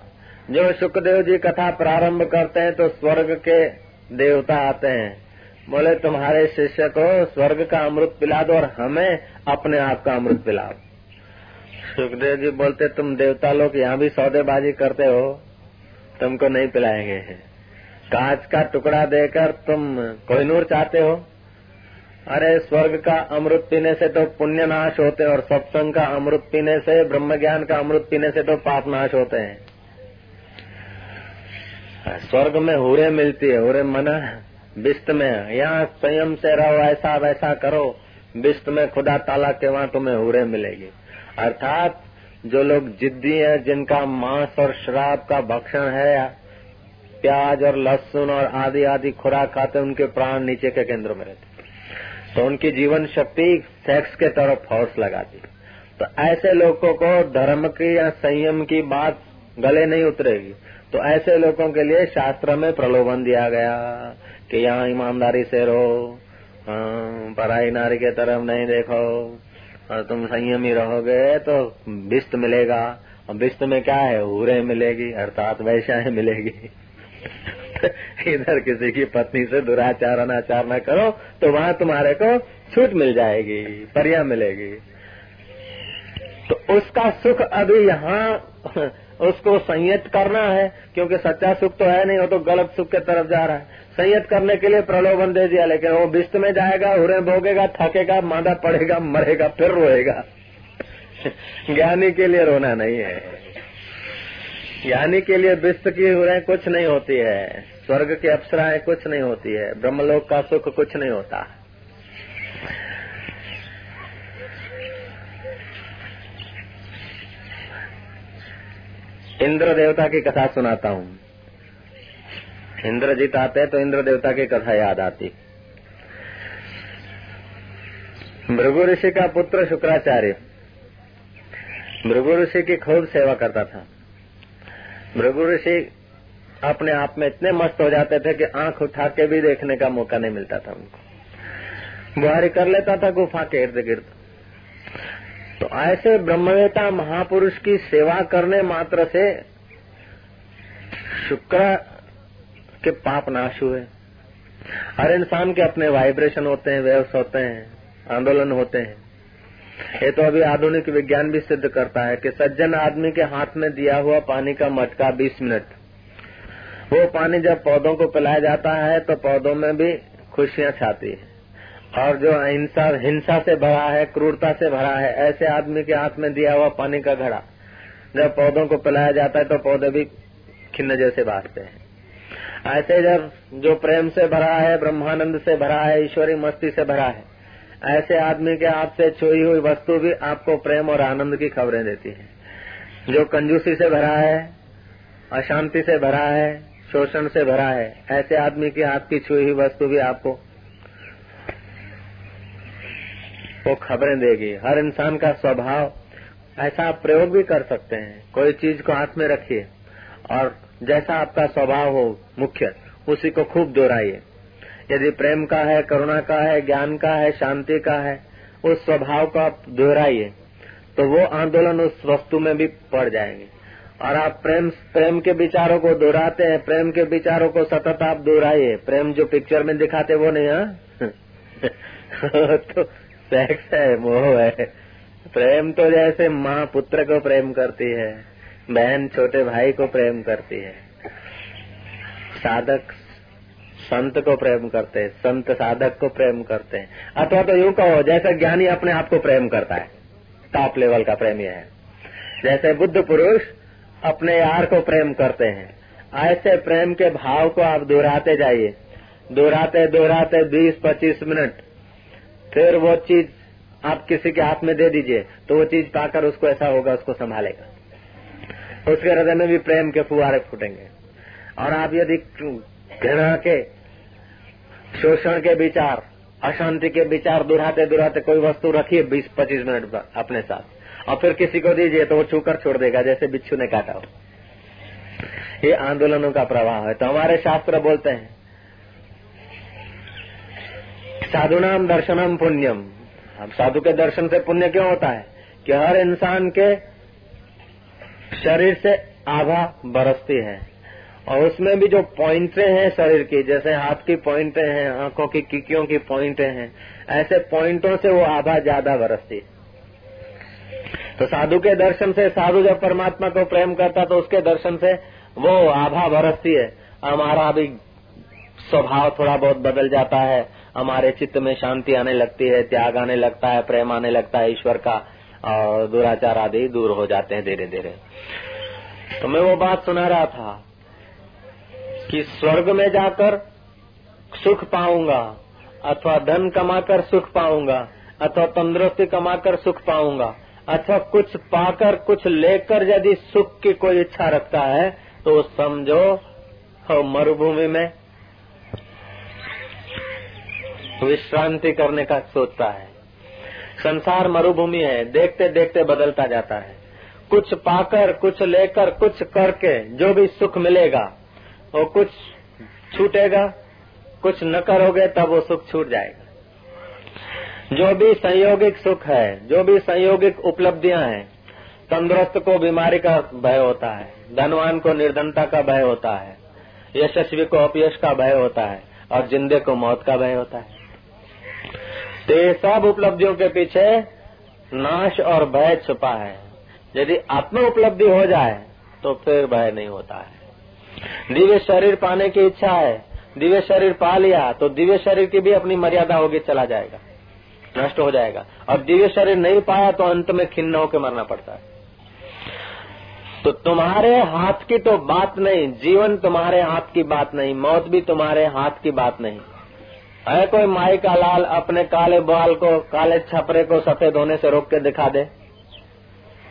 जो सुखदेव जी कथा प्रारंभ करते हैं तो स्वर्ग के देवता आते हैं। बोले, तुम्हारे शिष्य को स्वर्ग का अमृत पिला दो और हमें अपने आप का अमृत पिलाओ। सुखदेव जी बोलते, तुम देवता लोग यहाँ भी सौदेबाजी करते हो, तुमको नहीं पिलाएँगे कांच का टुकड़ा देकर तुम कोहिनूर चाहते हो? अरे, स्वर्ग का अमृत पीने से तो पुण्य नाश होते और सत्संग का अमृत पीने से ब्रह्म ज्ञान का अमृत पीने से तो पाप नाश होते हैं। स्वर्ग में हुरे मिलती है, हुरे मना, बिस्त में। यहाँ संयम से रहो, ऐसा वैसा करो, बिस्त में खुदा ताला के वहाँ तुम्हें हुरे मिलेगी। अर्थात जो लोग जिद्दी हैं जिनका मांस और शराब का भक्षण है प्याज और लहसुन और आदि आदि खुराक खाते उनके प्राण नीचे के केंद्र में रहते तो उनकी जीवन शक्ति सेक्स के तरफ़ फोर्स लगाती तो ऐसे लोगों को धर्म की या संयम की बात गले नहीं उतरेगी। तो ऐसे लोगों के लिए शास्त्र में प्रलोभन दिया गया कि यहाँ ईमानदारी से रहो हाँ, पराई नारी के तरफ़ नहीं देखो। और तुम संयमी रहोगे तो बिस्त मिलेगा। और बिस्त में क्या है? हूरे मिलेगी, अर्थात वैश्याएँ मिलेगी। इधर किसी की पत्नी से दुराचार, अनाचार न करो तो वहाँ तुम्हारे को छूट मिल जाएगी, परिया मिलेगी। तो उसका सुख अभी यहाँ, उसको संयत करना है, क्योंकि सच्चा सुख तो है नहीं, वो तो गलत सुख के तरफ़ जा रहा है। संयत करने के लिए प्रलोभन दे दिया, लेकिन वो बिस्त में जाएगा हुरे भोगेगा, थकेगा, मादा पड़ेगा मरेगा, फिर रोएगा। ज्ञानी के लिए रोना नहीं है। ज्ञानी के लिए बिस्त की हुरे कुछ नहीं होती है। स्वर्ग की अप्सराएँ कुछ नहीं होती है। ब्रह्मलोक का सुख कुछ नहीं होता। इंद्र देवता की कथा सुनाता हूँ। इंद्रजीत आते हैं तो इंद्र देवता की कथा याद आती। भृगु ऋषि का पुत्र शुक्राचार्य भृगु ऋषि की खूब सेवा करता था। भृगु ऋषि अपने आप में इतने मस्त हो जाते थे कि आँख उठा के भी देखने का मौका नहीं मिलता था उनको। बुहारी कर लेता था गुफा के इर्द गिर्द। तो ऐसे ब्रह्मवेता महापुरुष की सेवा करने मात्र से शुक्र के पाप नाश हुए। हर इंसान के अपने वाइब्रेशन होते हैं वेव्स होते हैं, आंदोलन होते हैं। ये तो अभी आधुनिक विज्ञान भी सिद्ध करता है कि सज्जन आदमी के हाथ में दिया हुआ पानी का मटका 20 मिनट। वो पानी जब पौधों को पिलाया जाता है तो पौधों में भी खुशियाँ छाती है। और जो हिंसा हिंसा से भरा है, क्रूरता से भरा है, ऐसे आदमी के हाथ में दिया हुआ पानी का घड़ा, जब पौधों को पिलाया जाता है तो पौधे भी खिन्न जैसे बांटते हैं। ऐसे जब जो प्रेम से भरा है, ब्रह्मानंद से भरा है, ईश्वरी मस्ती से भरा है, ऐसे आदमी के हाथ से छुई हुई वस्तु भी आपको प्रेम और आनंद की खबरें देती है। जो कंजूसी से भरा है, अशांति से भरा है, शोषण से भरा है, ऐसे आदमी की आपकी छुई हुई वस्तु भी आपको वो खबरें देगी। हर इंसान का स्वभाव, ऐसा आप प्रयोग भी कर सकते हैं। कोई चीज़ को हाथ में रखिए और जैसा आपका स्वभाव हो, मुख्य, उसी को खूब दोहराइए। यदि प्रेम का है, करुणा का है, ज्ञान का है, शांति का है, उस स्वभाव को आप दोहराइए तो वो आंदोलन उस वस्तु में भी पड़ जाएँगे। और आप प्रेम प्रेम के विचारों को दोहराते हैं, प्रेम के विचारों को सतत आप दोहराइए। प्रेम जो पिक्चर में दिखाते वो नहीं हाँ? तो सेक्स है, मोह है। प्रेम तो जैसे माँ पुत्र को प्रेम करती है। बहन छोटे भाई को प्रेम करती है। साधक संत को प्रेम करते हैं, संत साधक को प्रेम करते हैं। अथवा तो यूँ कहो, जैसे ज्ञानी अपने आप को प्रेम करता है टॉप लेवल का प्रेम है। जैसे बुद्ध पुरुष अपने यार को प्रेम करते हैं। ऐसे प्रेम के भाव को आप दोहराते जाइए। दोहराते दोहराते बीस, पच्चीस मिनट। फिर वो चीज़ आप किसी के हाथ में दे दीजिए तो वो चीज़ पाकर उसको ऐसा होगा, उसको संभालेगा। उसके हृदय में भी प्रेम के फुहारे फूटेंगे। और आप यदि घृणा के, शोषण के विचार, अशांति के विचार दुराते दुराते कोई वस्तु रखिए बीस पच्चीस मिनट अपने साथ। और फिर किसी को दीजिए तो वो छूकर छोड़ देगा, जैसे बिच्छू ने काटा हो। ये आंदोलनों का प्रभाव है। तो हमारे शास्त्र बोलते हैं, साधुनाम दर्शनम पुण्यम। अब साधु के दर्शन से पुण्य क्यों होता है? कि हर इंसान के शरीर से आभा बरसती है। और उसमें भी जो पॉइंटे हैं शरीर की, जैसे हाथ की पॉइंटे हैं, आँखों की, किकियों की पॉइंटे हैं, ऐसे पॉइंटों से वो आभा ज़्यादा बरसती तो साधु के दर्शन से, साधु जब परमात्मा को प्रेम करता तो उसके दर्शन से वो आभा बरसती है। हमारा भी स्वभाव थोड़ा बहुत बदल जाता है। हमारे चित्त में शांति आने लगती है, त्याग आने लगता है, प्रेम आने लगता है ईश्वर का। और दुराचार आदि दूर हो जाते हैं धीरे धीरे तो मैं वो बात सुना रहा था कि स्वर्ग में जाकर सुख पाऊँगा, अथवा धन कमाकर सुख पाऊँगा, अथवा तंदुरुस्ती कमाकर सुख पाऊँगा, अथवा कुछ पाकर, कुछ लेकर यदि सुख की कोई इच्छा रखता है तो समझो मरुभूमि में विश्रांति करने का सोचता है। संसार मरुभूमि है देखते देखते बदलता जाता है। कुछ पाकर, कुछ लेकर, कुछ करके जो भी सुख मिलेगा, वो कुछ छूटेगा, कुछ न करोगे तब वो सुख छूट जाएगा। जो भी संयोगिक सुख है, जो भी संयोगिक उपलब्धियाँ हैं, तंदुरुस्त को बीमारी का भय होता है, धनवान को निर्धनता का भय होता है, यशस्वी को अपयश का भय होता है, और जिंदे को मौत का भय होता है। तो ये सब उपलब्धियों के पीछे नाश और भय छुपा है। यदि आत्म उपलब्धि हो जाए तो फिर भय नहीं होता है। दिव्य शरीर पाने की इच्छा है, दिव्य शरीर पा लिया तो दिव्य शरीर की भी अपनी मर्यादा होगी, चला जाएगा, नष्ट हो जाएगा। और दिव्य शरीर नहीं पाया तो अंत में खिन्न होकर मरना पड़ता है। तो तुम्हारे हाथ की तो बात नहीं, जीवन तुम्हारे हाथ की बात नहीं, मौत भी तुम्हारे हाथ की बात नहीं। है कोई माई का लाल अपने काले बाल को, काले छपरे को सफ़ेद होने से रोक के दिखा दे?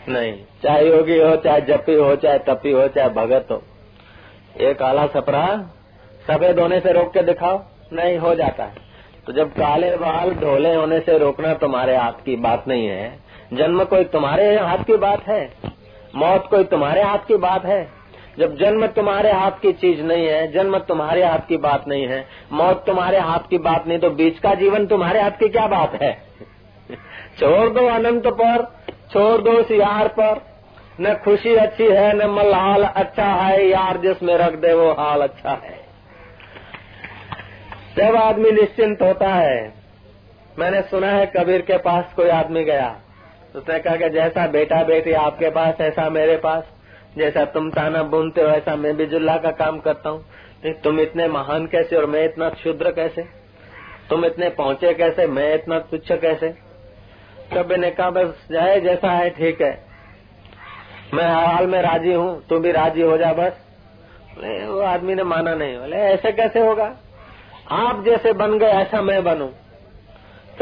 नहीं। चाहे योगी हो, चाहे जपी हो, चाहे तपी हो, चाहे भगत हो। ये काला छपरा सफ़ेद होने से रोक के दिखाओ? नहीं, हो जाता है। तो जब काले बाल ढोले होने से रोकना तुम्हारे हाथ की बात नहीं है। जन्म कोई तुम्हारे हाथ की बात है? मौत कोई तुम्हारे हाथ की बात है? जब जन्म तुम्हारे हाथ की चीज़ नहीं है, जन्म तुम्हारे हाथ की बात नहीं है, मौत तुम्हारे हाथ की बात नहीं तो बीच का जीवन तुम्हारे हाथ की क्या बात है? छोड़ दो अनंत पर, छोड़ दो उस यार पर। न खुशी अच्छी है, न मलहाल अच्छा है, यार जिसमें रख दे वो हाल अच्छा है। जब आदमी निश्चिंत होता है, मैंने सुना है कबीर के पास कोई आदमी गया, उसने कहा कि जैसा बेटा बेटी आपके पास, ऐसा मेरे पास। जैसा तुम ताना बुनते हो, ऐसा मैं भी जुल्ला का काम करता हूँ। तुम इतने महान कैसे और मैं इतना क्षुद्र कैसे? तुम इतने पहुँचे कैसे? मैं इतना तुच्छ कैसे? कभी ने कहा, बस जाए जैसा है, ठीक है। मैं हाल में राज़ी हूँ तू भी राज़ी हो जा, बस। वो आदमी ने माना नहीं। बोले, ऐसे कैसे होगा? आप जैसे बन गए, ऐसा मैं बनू।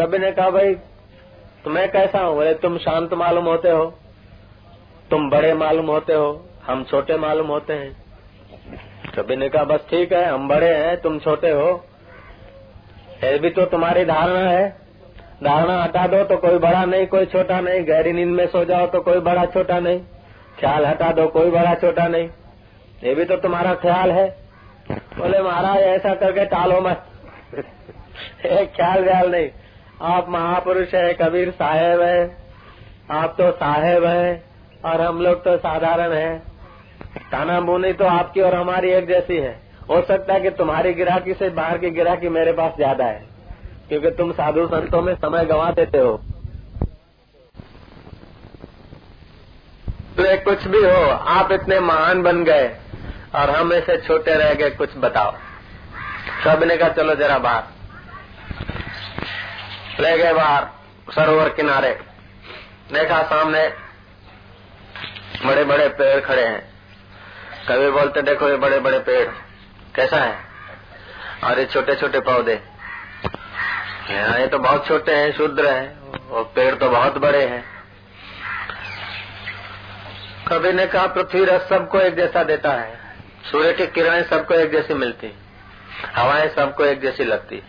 कभी ने कहा, भाई, मैं कैसा हूँ? बोले, तुम शांत मालूम होते हो। तुम बड़े मालूम होते हो, हम छोटे मालूम होते हैं। कभी ने कहा, बस ठीक है, हम बड़े हैं, तुम छोटे हो। ये भी तो तुम्हारी धारणा है। धारणा हटा दो तो कोई बड़ा नहीं, कोई छोटा नहीं। गहरी नींद में सो जाओ तो कोई बड़ा छोटा नहीं। ख्याल हटा दो, कोई बड़ा छोटा नहीं। ये भी तो तुम्हारा ख्याल है। बोले, महाराज, ऐसा करके टालो मत। एक ख्याल व्याल नहीं। आप महापुरुष है, कबीर साहेब है। आप तो साहेब है। और हम लोग तो साधारण है। ताना बोनी तो आपकी और हमारी एक जैसी है। हो सकता है कि तुम्हारी गिराकी से बाहर की गिराकी मेरे पास ज़्यादा है, क्योंकि तुम साधु संतों में समय गंवा देते हो। तो कुछ भी हो, आप इतने महान बन गए, और हम ऐसे छोटे रह गए, कुछ बताओ। सबने कहा, चलो जरा बाहर। ले गए बाहर, सरोवर किनारे। देखा सामने बड़े बड़े पेड़ खड़े हैं। कभी बोलते, देखो ये बड़े बड़े पेड़, कैसा है? और ये छोटे छोटे पौधे ये तो बहुत छोटे हैं, शुद्र हैं और पेड़ तो बहुत बड़े हैं। कभी ने कहा, पृथ्वी रस सबको एक जैसा देता है, सूर्य की किरणें सबको एक जैसी मिलती, हवाएँ सबको एक जैसी लगती,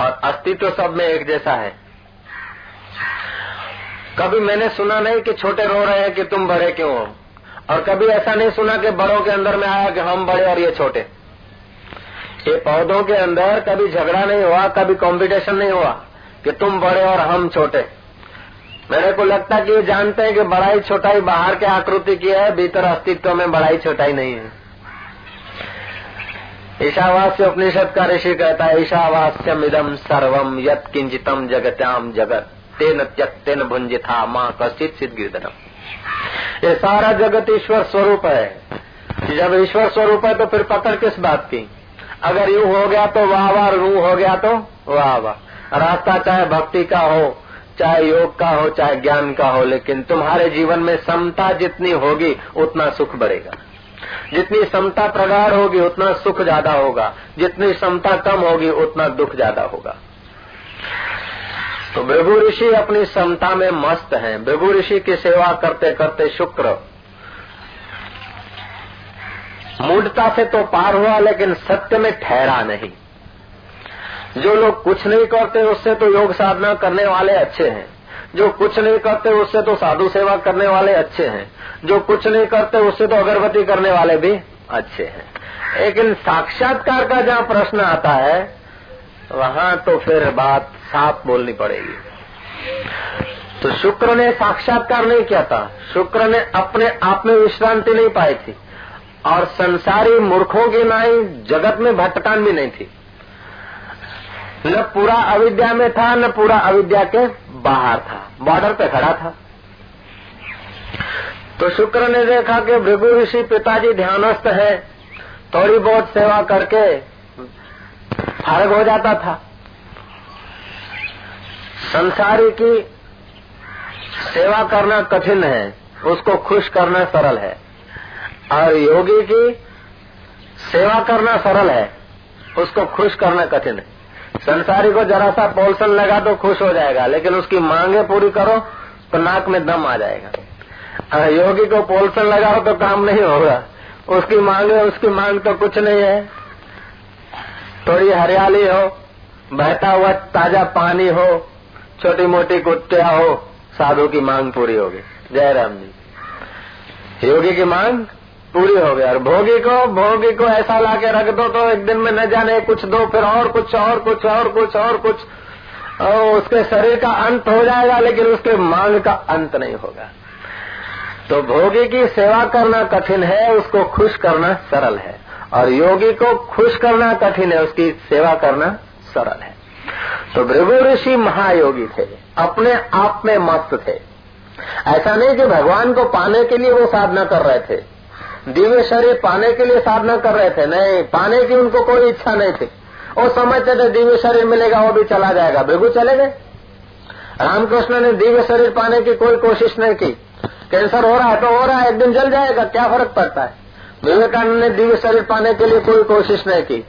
और अस्तित्व सब में एक जैसा है। कभी मैंने सुना नहीं कि छोटे रो रहे हैं कि तुम बड़े क्यों हो? और कभी ऐसा नहीं सुना कि बड़ों के अंदर में आया कि हम बड़े और ये छोटे। ये पौधों के अंदर कभी झगड़ा नहीं हुआ, कभी कंपटीशन नहीं हुआ कि तुम बड़े और हम छोटे। मेरे को लगता कि ये जानते हैं कि बड़ाई छोटाई बाहर के आकृति की है, भीतर अस्तित्व में बड़ाई छोटाई नहीं है। ईशावास्य उपनिषद का ऋषि कहता है ईशावास्यम इदम सर्वम यत किंचितम जगत्याम जगत। तेन त्यक्तेन भुंजिथा माँ कश्चित सिद्ध गिरधरम ये सारा जगत ईश्वर स्वरूप है। जब ईश्वर स्वरूप है तो फिर पकड़ किस बात की? अगर यू हो गया तो वाह वाह रू हो गया तो वाह वाह। रास्ता चाहे भक्ति का हो, चाहे योग का हो, चाहे ज्ञान का हो, लेकिन तुम्हारे जीवन में समता जितनी होगी, उतना सुख बढ़ेगा। जितनी समता प्रगाढ़ होगी, उतना सुख ज़्यादा होगा। जितनी समता कम होगी, उतना दुख ज़्यादा होगा। तो भृगु ऋषि अपनी समता में मस्त हैं। भृगु ऋषि की सेवा करते करते शुक्र। मूर्ता से तो पार हुआ, लेकिन सत्य में ठहरा नहीं। जो लोग कुछ नहीं करते, उससे तो योग साधना करने वाले अच्छे हैं। जो कुछ नहीं करते, उससे तो साधु सेवा करने वाले अच्छे हैं। जो कुछ नहीं करते, उससे तो अगरबत्ती करने वाले भी अच्छे हैं। लेकिन साक्षात्कार का जहाँ प्रश्न आता है, वहाँ तो फिर बात साफ़ बोलनी पड़ेगी। तो शुक्र ने साक्षात्कार नहीं किया था। शुक्र ने अपने आप में विश्रांति नहीं पाई थी। और संसारी मूर्खों की नाई जगत में भटकान भी नहीं थी। न पूरा अविद्या में था, न पूरा अविद्या के बाहर था। बॉर्डर पे खड़ा था। तो शुक्र ने देखा कि भृगु ऋषि पिताजी ध्यानस्थ है, थोड़ी बहुत सेवा करके फारग हो जाता था। संसारी की सेवा करना कठिन है, उसको खुश करना सरल है। और योगी की सेवा करना सरल है, उसको खुश करना कठिन है। संसारी को जरा सा पोलसन लगा तो खुश हो जाएगा, लेकिन उसकी मांगे पूरी करो तो नाक में दम आ जाएगा। और योगी को पोलसन लगाओ तो काम नहीं होगा। उसकी मांगे, उसकी मांग तो कुछ नहीं है। थोड़ी हरियाली हो, बहता हुआ ताज़ा पानी हो छोटी मोटी कुटिया हो साधु की मांग पूरी होगी जय राम जी। योगी की मांग पूरी हो गई। और भोगी को भोगी को ऐसा लाके रख दो तो एक दिन में न जाने, कुछ दो फिर और कुछ और कुछ और कुछ और कुछ। और उसके शरीर का अंत हो जाएगा, लेकिन उसके मांग का अंत नहीं होगा। तो भोगी की सेवा करना कठिन है, उसको खुश करना सरल है। और योगी को खुश करना कठिन है, उसकी सेवा करना सरल है। तो भृगु ऋषि महायोगी थे, अपने आप में मस्त थे। ऐसा नहीं कि भगवान को पाने के लिए वो साधना कर रहे थे। दिव्य शरीर पाने के लिए साधना कर रहे थे, नहीं, पाने की उनको कोई इच्छा नहीं थी। वो समझते थे दिव्य शरीर मिलेगा, वो भी चला जाएगा। भृगु चले गए। रामकृष्ण ने दिव्य शरीर पाने की कोई कोशिश नहीं की। कैंसर हो रहा है तो हो रहा है, एक दिन जल जाएगा, क्या फ़र्क पड़ता है? विवेकानंद ने दिव्य शरीर पाने के लिए कोई कोशिश नहीं की।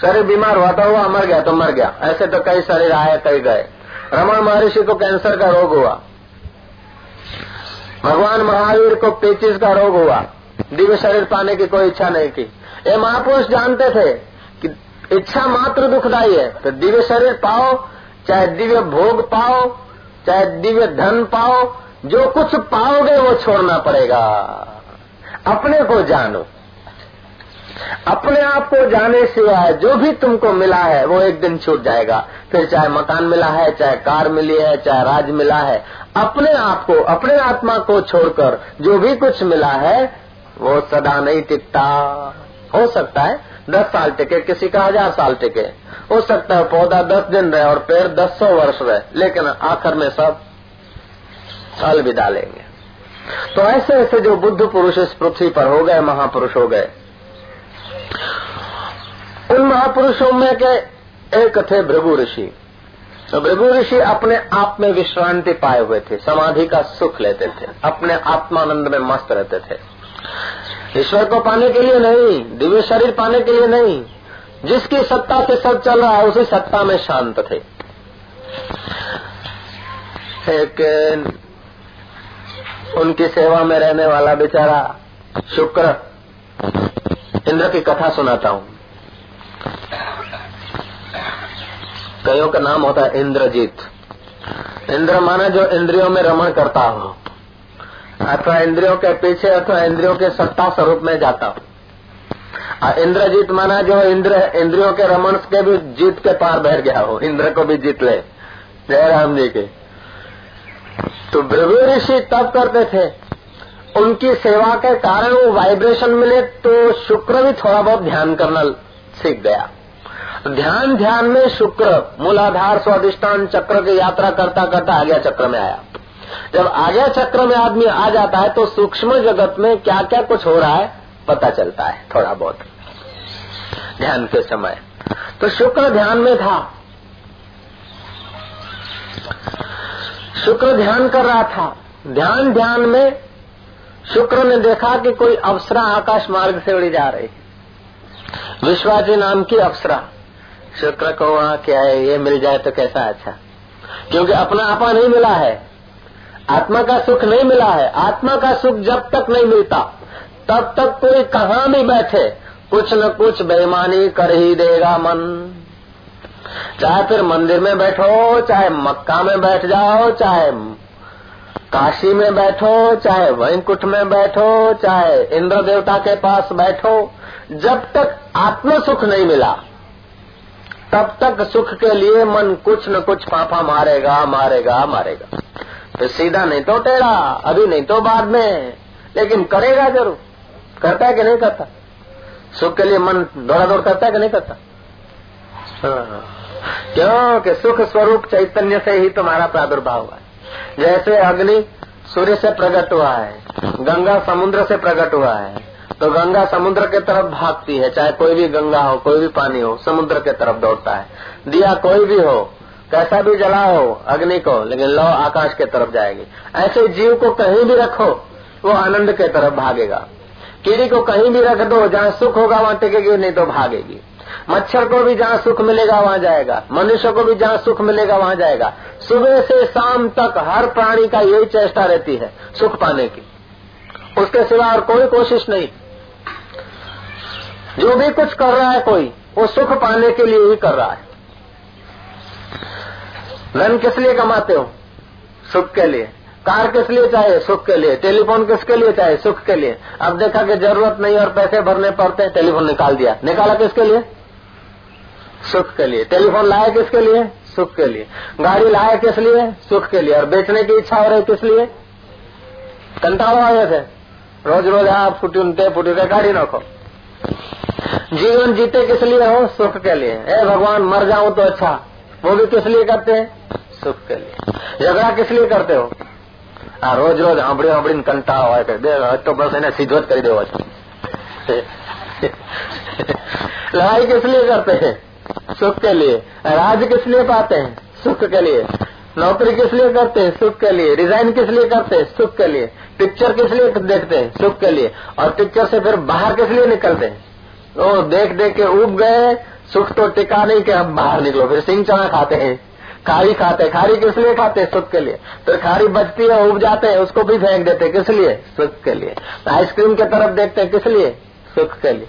शरीर बीमार हुआ तो हुआ मर गया तो मर गया। ऐसे तो कई शरीर आए, कई गए। रमन महर्षि को कैंसर का रोग हुआ। भगवान महावीर को पेचिस का रोग हुआ। दिव्य शरीर पाने की कोई इच्छा नहीं की ये महापुरुष जानते थे कि इच्छा मात्र दुखदाई है। तो दिव्य शरीर पाओ, चाहे दिव्य भोग पाओ, चाहे दिव्य धन पाओ, जो कुछ पाओगे वो छोड़ना पड़ेगा। अपने को जानो। अपने आप को जाने सिवाय जो भी तुमको मिला है, वो एक दिन छूट जाएगा। फिर चाहे मकान मिला है, चाहे कार मिली है, चाहे राज मिला है, अपने आप को, अपने आत्मा को छोड़कर जो भी कुछ मिला है, वो सदा नहीं टिकता। हो सकता है दस साल टिके, किसी का हज़ार साल टिके। हो सकता है पौधा दस दिन रहे और पेड़ दस सौ वर्ष रहे, लेकिन आखिर में सब अलविदा लेंगे। तो ऐसे ऐसे जो बुद्ध पुरुष इस पृथ्वी पर हो गए, महापुरुष हो गए उन महापुरुषों में के एक थे भृगु ऋषि। तो भृगु ऋषि अपने आप में विश्रांति पाए हुए थे, समाधि का सुख लेते थे, अपने आत्मानंद में मस्त रहते थे। ईश्वर को पाने के लिए नहीं, दिव्य शरीर पाने के लिए नहीं, जिसकी सत्ता से सब चल रहा है, उसी सत्ता में शांत थे। एक, उनकी सेवा में रहने वाला बेचारा शुक्र इंद्र की कथा सुनाता हूँ। कईयों का नाम होता है इंद्रजीत। इंद्र माना जो इंद्रियों में रमण करता हो। अथवा इंद्रियों के पीछे अथवा इंद्रियों के सत्ता स्वरूप में जाता हो। इंद्रजीत माना जो इंद्र इंद्रियों के रमण के भी जीत के पार बैठ गया हो। इंद्र को भी जीत ले। जय राम जी के। तो भृगु ऋषि तब करते थे। उनकी सेवा के कारण वो वाइब्रेशन मिले तो शुक्र भी थोड़ा बहुत ध्यान करना सीख गया। ध्यान ध्यान में शुक्र, मूलाधार, स्वादिष्टान, चक्र की यात्रा करता करता आज्ञा चक्र में आया। जब आज्ञा चक्र में आदमी आ जाता है तो सूक्ष्म जगत में क्या क्या कुछ हो रहा है पता चलता है थोड़ा बहुत। ध्यान के समय। तो शुक्र ध्यान में था। शुक्र ध्यान कर रहा था। ध्यान ध्यान में शुक्र ने देखा कि कोई अप्सरा आकाश मार्ग से उड़ी जा रही विश्वाजी नाम की अप्सरा। शुक्र को वहाँ क्या है, ये मिल जाए तो कैसा अच्छा? क्योंकि अपना आपा नहीं मिला है। आत्मा का सुख नहीं मिला है। आत्मा का सुख जब तक नहीं मिलता, तब तक कोई कहाँ भी बैठे, कुछ न कुछ बेईमानी कर ही देगा मन। चाहे फिर मंदिर में बैठो, चाहे मक्का में बैठ जाओ, चाहे काशी में बैठो, चाहे वैंकुट में बैठो, चाहे इंद्र देवता के पास बैठो, जब तक आत्म सुख नहीं मिला, तब तक सुख के लिए मन कुछ न कुछ पापा मारेगा मारेगा मारेगा। तो सीधा नहीं तो टेढ़ा, अभी नहीं तो बाद में, लेकिन करेगा ज़रूर। करता है कि नहीं करता? सुख के लिए मन दौड़ा दौड़ करता है कि नहीं करता? हाँ। क्यों सुख स्वरूप चैतन्य से ही तुम्हारा प्रादुर्भाव हुआ है। जैसे अग्नि सूर्य से प्रकट हुआ है, गंगा समुद्र से प्रकट हुआ है तो गंगा समुद्र के तरफ़ भागती है, चाहे कोई भी गंगा हो, कोई भी पानी हो, समुद्र के तरफ़ दौड़ता है। दिया कोई भी हो, कैसा भी जला हो, अग्नि को, लेकिन लौ आकाश के तरफ़ जाएगी। ऐसे जीव को कहीं भी रखो, वो आनंद के तरफ़ भागेगा। कीड़ी को कहीं भी रख दो, जहाँ सुख होगा, वहाँ टिकेगी, नहीं तो भागेगी। मच्छर को भी जहाँ सुख मिलेगा, वहाँ जाएगा। मनुष्य को भी जहाँ सुख मिलेगा, वहाँ जाएगा। सुबह से शाम तक हर प्राणी का यही चेष्टा रहती है, सुख पाने की। उसके सिवा और कोई कोशिश नहीं। जो भी कुछ कर रहा है कोई, वो सुख पाने के लिए ही कर रहा है। धन किस लिए कमाते हो? सुख के लिए। कार किस लिए चाहिए सुख के लिए। टेलीफोन किसके लिए चाहिए सुख के लिए। अब देखा कि ज़रूरत नहीं और पैसे भरने पड़ते हैं, टेलीफोन निकाल दिया। निकाला किसके लिए? सुख के लिए टेलीफोन लाया किसके लिए सुख के लिए गाड़ी लाया किस लिए सुख के लिए और बेचने की इच्छा हो रही किस लिए कंटालो आए थे रोज रोज आप फुटी उनते फुटी गाड़ी रखो जीवन जीते किस लिए हो सुख के लिए ए भगवान मर जाऊं तो अच्छा वो भी किस लिए करते हैं सुख के लिए झगड़ा किस लिए करते हो आ रोज रोज આંબડી આંબડી કંટાળો હોય દે તો બસ એને સીધો જ કરી દેવો છે लड़ाई किस लिए करते हैं सुख के लिए। राज किस लिए पाते हैं? सुख के लिए। नौकरी किस लिए करते हैं? सुख के लिए। रिजाइन किस लिए करते हैं? सुख के लिए। पिक्चर किस लिए देखते हैं? सुख के लिए। और पिक्चर से फिर बाहर किस लिए निकलते हैं? तो देख देख के उब गए। सुख तो टिका नहीं कि हम बाहर निकलो। फिर सिंह चना खाते हैं। खारी खाते हैं। खारी किस लिए खाते हैं? सुख के लिए। फिर खारी बचती है, उब जाते हैं। उसको भी फेंक देते किस लिए? सुख के लिए। आइसक्रीम के तरफ़ देखते हैं। किस लिए? सुख के लिए।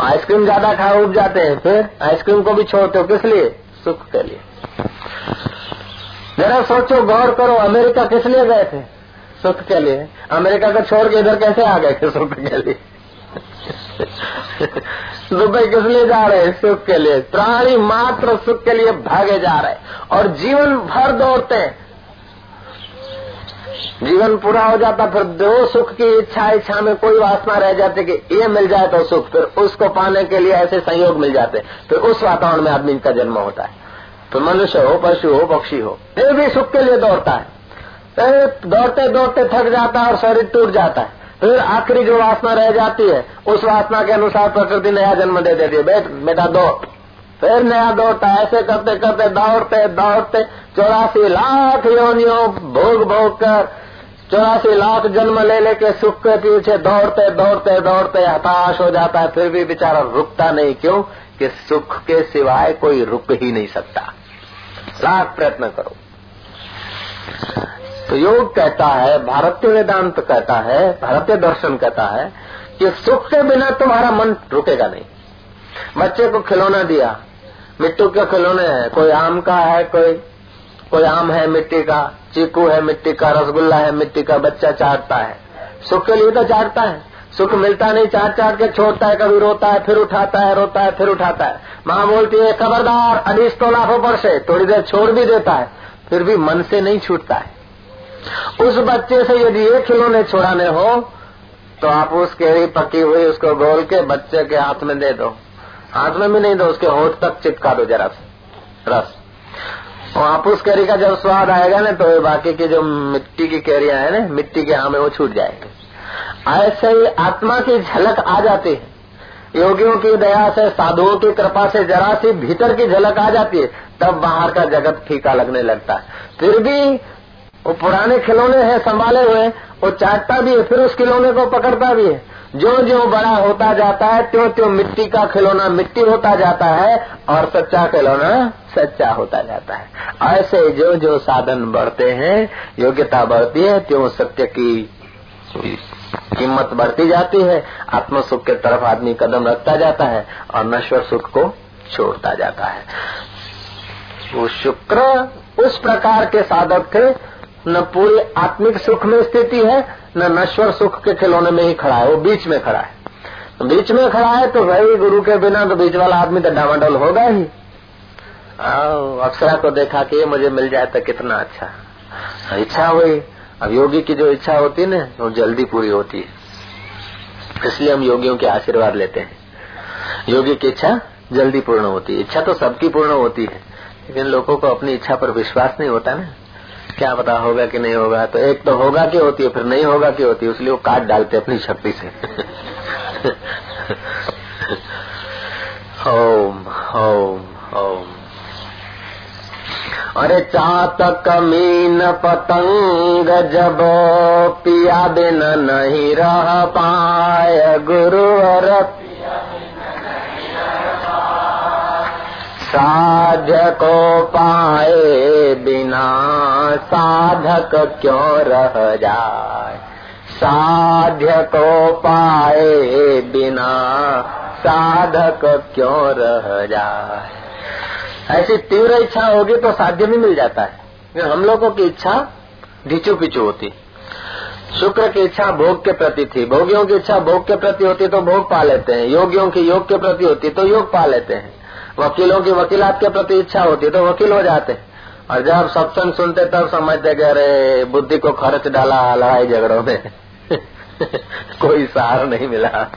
आइसक्रीम ज़्यादा खा उब जाते हैं, फिर आइसक्रीम को भी छोड़ते हो, किस लिए? सुख के लिए। जरा सोचो, गौर करो, अमेरिका किस लिए गए थे? सुख के लिए। अमेरिका को छोड़ के इधर कैसे आ गए थे सुख के लिए? दुबई किस लिए जा रहे हैं? सुख के लिए। प्राणी मात्र सुख के लिए भागे जा रहे हैं। और जीवन भर दौड़ते हैं। जीवन पूरा हो जाता, फिर दो सुख की इच्छा इच्छा में कोई वासना रह जाती कि ये मिल जाए तो सुख, फिर उसको पाने के लिए ऐसे संयोग मिल जाते, फिर उस वातावरण में आदमी का जन्म होता है। तो मनुष्य हो, पशु हो, पक्षी हो, फिर भी सुख के लिए दौड़ता है। दौड़ते दौड़ते थक जाता है और शरीर टूट जाता है। फिर आखिरी जो वासना रह जाती है, उस वासना के अनुसार प्रकृति नया जन्म दे देती है। बेट, दौड़। फिर नया दौड़ता ऐसे करते करते दौड़ते दौड़ते चौरासी लाख योनियों भोग भोग कर चौरासी लाख जन्म ले लेके सुख के पीछे दौड़ते दौड़ते दौड़ते हताश हो जाता है, फिर भी बेचारा रुकता नहीं। क्यों? कि सुख के सिवाय कोई रुक ही नहीं सकता। लाख प्रयत्न करो। तो योग कहता है, भारतीय वेदांत कहता है, भारतीय दर्शन कहता है, कि सुख के बिना तुम्हारा मन रुकेगा नहीं। बच्चे को खिलौना दिया मिट्टी के खिलौने हैं। कोई आम का है, कोई कोई आम है मिट्टी का, चीकू है मिट्टी का, रसगुल्ला है मिट्टी का, बच्चा चाटता है। सुख के लिए तो चाटता है। सुख मिलता नहीं चाट चाट के छोड़ता है, कभी रोता है, फिर उठाता है, रोता है, फिर उठाता है। माँ बोलती है, खबरदार अड़ीस तो लाखों पर से, थोड़ी देर छोड़ भी देता है, फिर भी मन से नहीं छूटता है। उस बच्चे से यदि एक खिलौने छुड़ाने हो तो आप उस केड़ी पकी हुई, उसको गोल के बच्चे के हाथ में दे दो। हाथ में भी नहीं दो उसके होठ तक चिपका दो जरा रस। उस कैरी का जब स्वाद आएगा ना तो बाकी की जो मिट्टी की कैरिया है ना, मिट्टी के आम वो छूट जाएगी। ऐसे ही आत्मा की झलक आ जाती है। योगियों की दया से, साधुओं की कृपा से जरा सी भीतर की झलक आ जाती है, तब बाहर का जगत फीका लगने लगता है। फिर भी वो पुराने खिलौने हैं, संभाले हुए वो चाटता भी है, फिर उस खिलौने को पकड़ता भी है। जो जो बड़ा होता जाता है त्यों त्यों मिट्टी का खिलौना मिट्टी होता जाता है और सच्चा खिलौना सच्चा होता जाता है। ऐसे जो जो साधन बढ़ते हैं, योग्यता बढ़ती है, त्यों सत्य की कीमत बढ़ती जाती है। आत्म सुख के तरफ़ आदमी कदम रखता जाता है और नश्वर सुख को छोड़ता जाता है। वो शुक्र उस प्रकार के साधक थे, न पूरी आत्मिक सुख में स्थिति है न नश्वर सुख के खिलौने में ही खड़ा है, वो बीच में खड़ा है। तो बीच में खड़ा है तो भाई गुरु के बिना तो बीच वाला आदमी तो डामाडोल होगा ही। अक्षरा को देखा कि ये मुझे मिल जाए तो कितना अच्छा। इच्छा हुई। अब योगी की जो इच्छा होती है ना, वो जल्दी पूरी होती है। इसलिए हम योगियों के आशीर्वाद लेते हैं। योगी की इच्छा जल्दी पूर्ण होती है। इच्छा तो सबकी पूर्ण होती है, लेकिन लोगों को अपनी इच्छा पर विश्वास नहीं होता ना। क्या पता होगा कि नहीं होगा? तो एक तो होगा कि होती है, फिर नहीं होगा कि होती है इसलिए वो काट डालते अपनी शक्ति से। ओम ओम ओम अरे चातक मीन पतंग जब पिया बिन नहीं रह पाए गुरु और साध्य को पाए बिना साधक क्यों रह जाए? साध्य को पाए बिना साधक क्यों रह जाए? ऐसी तीव्र इच्छा होगी तो साध्य भी मिल जाता है। हम लोगों की इच्छा ढिचू पिचू होती। शुक्र की इच्छा भोग के प्रति थी। भोगियों की इच्छा भोग के प्रति होती तो भोग पा लेते हैं। योगियों की योग के प्रति होती तो योग पा लेते हैं। वकीलों की वकीलात के प्रति इच्छा होती तो वकील हो जाते और जब सत्संग सुनते तब समझते कि अरे, बुद्धि को खर्च डाला, लड़ाई झगड़ों में। कोई सहार नहीं मिला।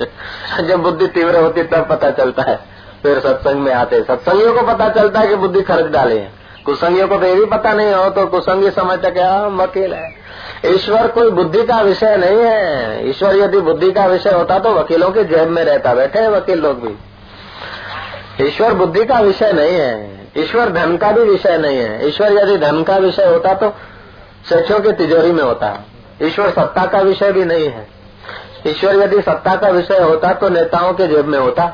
जब बुद्धि तीव्र होती तब पता चलता है। फिर सत्संग में आते सत्संगियों को पता चलता है कि बुद्धि खर्च डाली है। कुसंगियों को तो ये भी पता नहीं हो तो कुसंगी समझते क्या वकील है। ईश्वर कोई बुद्धि का विषय नहीं है। ईश्वर यदि बुद्धि का विषय होता तो वकीलों के जेब में रहता, बैठे वकील लोग भी। ईश्वर बुद्धि का विषय नहीं है, ईश्वर धन का भी विषय नहीं है। ईश्वर यदि धन का विषय होता तो सेठों की तिजोरी में होता। ईश्वर सत्ता का विषय भी नहीं है। ईश्वर यदि सत्ता का विषय होता तो नेताओं के जेब में होता।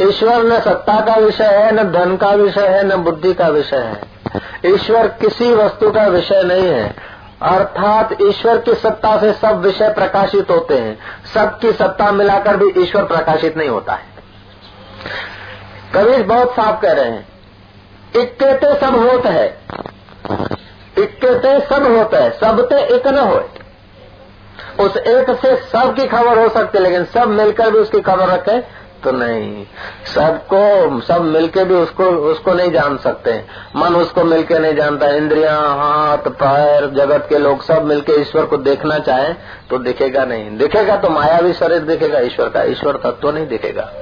ईश्वर न सत्ता का विषय है, न धन का विषय है, न बुद्धि का विषय है। ईश्वर किसी वस्तु का विषय नहीं है। अर्थात ईश्वर की सत्ता से सब विषय प्रकाशित होते हैं। सबकी सत्ता मिलाकर भी ईश्वर प्रकाशित नहीं होता है। कबीर बहुत साफ़ कह रहे हैं। इक्के ते सब होते है। इक्के ते सब होते है। सब ते एक न हो उस एक से सब की खबर हो सकती है, लेकिन सब मिलकर भी उसकी खबर रखे। तो नहीं। सबको, सब मिलके भी उसको उसको नहीं जान सकते। मन उसको मिलके नहीं जानता। इंद्रिया, हाथ, पैर, जगत के लोग सब मिलके ईश्वर को देखना चाहे तो दिखेगा नहीं। दिखेगा तो माया भी शरीर दिखेगा, ईश्वर का। ईश्वर तत्व तो नहीं दिखेगा।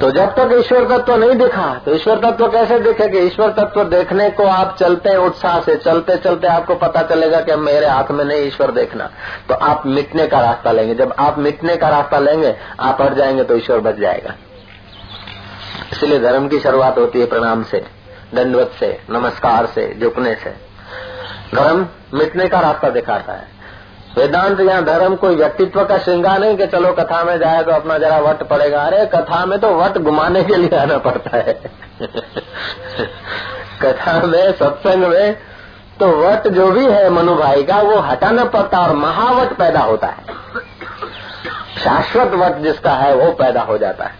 तो जब तक ईश्वर तत्व नहीं दिखा तो ईश्वर तत्व कैसे दिखेगा? ईश्वर तत्व देखने को आप चलते उत्साह से, चलते चलते आपको पता चलेगा कि मेरे हाथ में नहीं ईश्वर देखना। तो आप मिटने का रास्ता लेंगे। जब आप मिटने का रास्ता लेंगे, आप हट जाएँगे तो ईश्वर बच जाएगा। इसलिए धर्म की शुरुआत होती है प्रणाम से, दंडवत से, नमस्कार से झुकने से। धर्म मिटने का रास्ता दिखाता है। वेदांत या धर्म कोई व्यक्तित्व का श्रृंगार नहीं कि चलो कथा में जाए तो अपना जरा वट पड़ेगा। अरे, कथा में तो वट घुमाने के लिए आना पड़ता है। कथा में, सत्संग में तो वट जो भी है मनु भाई का, वो हटाना पड़ता और महावट पैदा होता है। शाश्वत वट जिसका है, वो पैदा हो जाता है।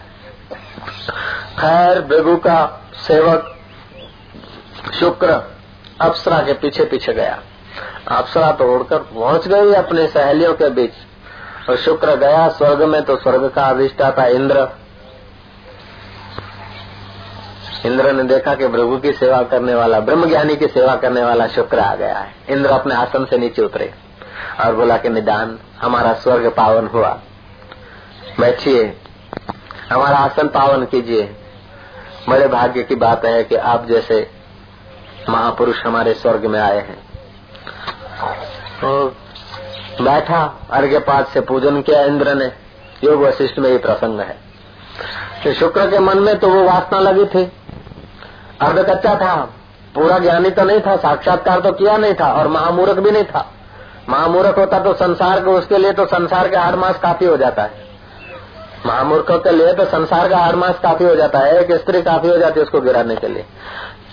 खैर बेगू का सेवक शुक्र अप्सरा के पीछे पीछे गया। अप्सरा तो उड़कर पहुँच गई अपने सहेलियों के बीच। और शुक्र गया, स्वर्ग में तो स्वर्ग का अधिष्ठाता इंद्र। इंद्र ने देखा कि प्रभु की सेवा करने वाला ब्रह्म ज्ञानी की सेवा करने वाला शुक्र आ गया है। इंद्र अपने आसन से नीचे उतरे और बोला कि, निदान, हमारा स्वर्ग पावन हुआ। बैठिए, हमारा आसन पावन कीजिए। बड़े भाग्य की बात है कि आप जैसे महापुरुष हमारे स्वर्ग में आए हैं। तो बैठा, अर्घ्य पाठ से पूजन किया, इंद्र ने। योग वशिष्ठ में ये प्रसंग है। तो शुक्र के मन में तो वो वासना लगी थी। अर्ध कच्चा था। पूरा ज्ञानी तो नहीं था, साक्षात्कार तो किया नहीं था, और महामूर्ख भी नहीं था। महामूर्ख होता तो संसार को उसके लिए तो संसार का हर मास काफ़ी हो जाता है। महामूर्खों के लिए तो संसार का हर मास काफ़ी हो जाता है। एक स्त्री काफ़ी हो जाती है उसको गिराने के लिए।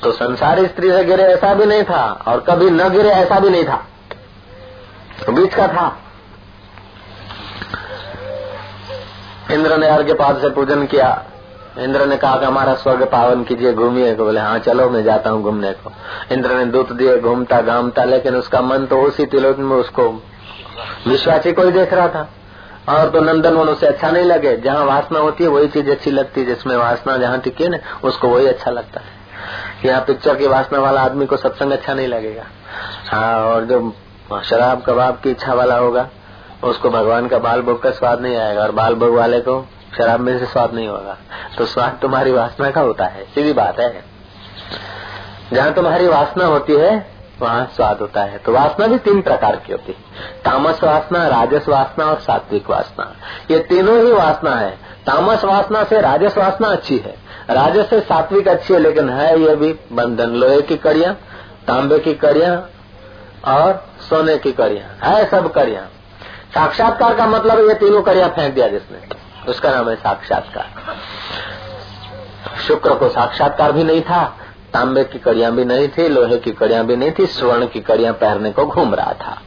तो संसारी स्त्री से गिरे ऐसा भी नहीं था, और कभी न गिरे ऐसा भी नहीं था। बीच का था। इंद्र ने अर्घ्य पाद से पूजन किया। इंद्र ने कहा कि हमारा स्वर्ग पावन कीजिए, घूमिए। को बोले हाँ चलो, मैं जाता हूँ घूमने को। इंद्र ने दूत दिए, घूमता, घामता, लेकिन उसका मन तो उसी तिलोक में उसको विश्वासी को ही देख रहा था। और तो नंदन वन उसे अच्छा नहीं लगे। जहाँ वासना होती है, वही चीज़ अच्छी लगती है। जिसमें वासना जहाँ टिके ना, उसको वही अच्छा लगता है। यहाँ पिक्चर की वासना वाला आदमी को सत्संग अच्छा नहीं लगेगा। हाँ और जो शराब कबाब की इच्छा वाला होगा, उसको भगवान का बाल भोग का स्वाद नहीं आएगा और बाल भोग वाले को शराब में से स्वाद नहीं होगा। तो स्वाद तुम्हारी वासना का होता है, सीधी बात है। जहाँ तुम्हारी वासना होती है, वहाँ स्वाद होता है। तो वासना भी तीन प्रकार की होती है। तामस वासना, राजस वासना और सात्विक वासना। ये तीनों ही वासना है। तामस वासना से राजस वासना अच्छी है। राजस से सात्विक अच्छी है, लेकिन है ये भी बंधन। लोहे की कड़िया, तांबे की कड़िया और सोने की कड़िया। है सब कड़िया। साक्षात्कार का मतलब ये तीनों कड़िया फेंक दिया जिसने। उसका नाम है साक्षात्कार। शुक्र को साक्षात्कार भी नहीं था, तांबे की कड़िया भी नहीं थी, लोहे की कड़िया भी नहीं थी, स्वर्ण की कड़िया पहनने को घूम रहा था।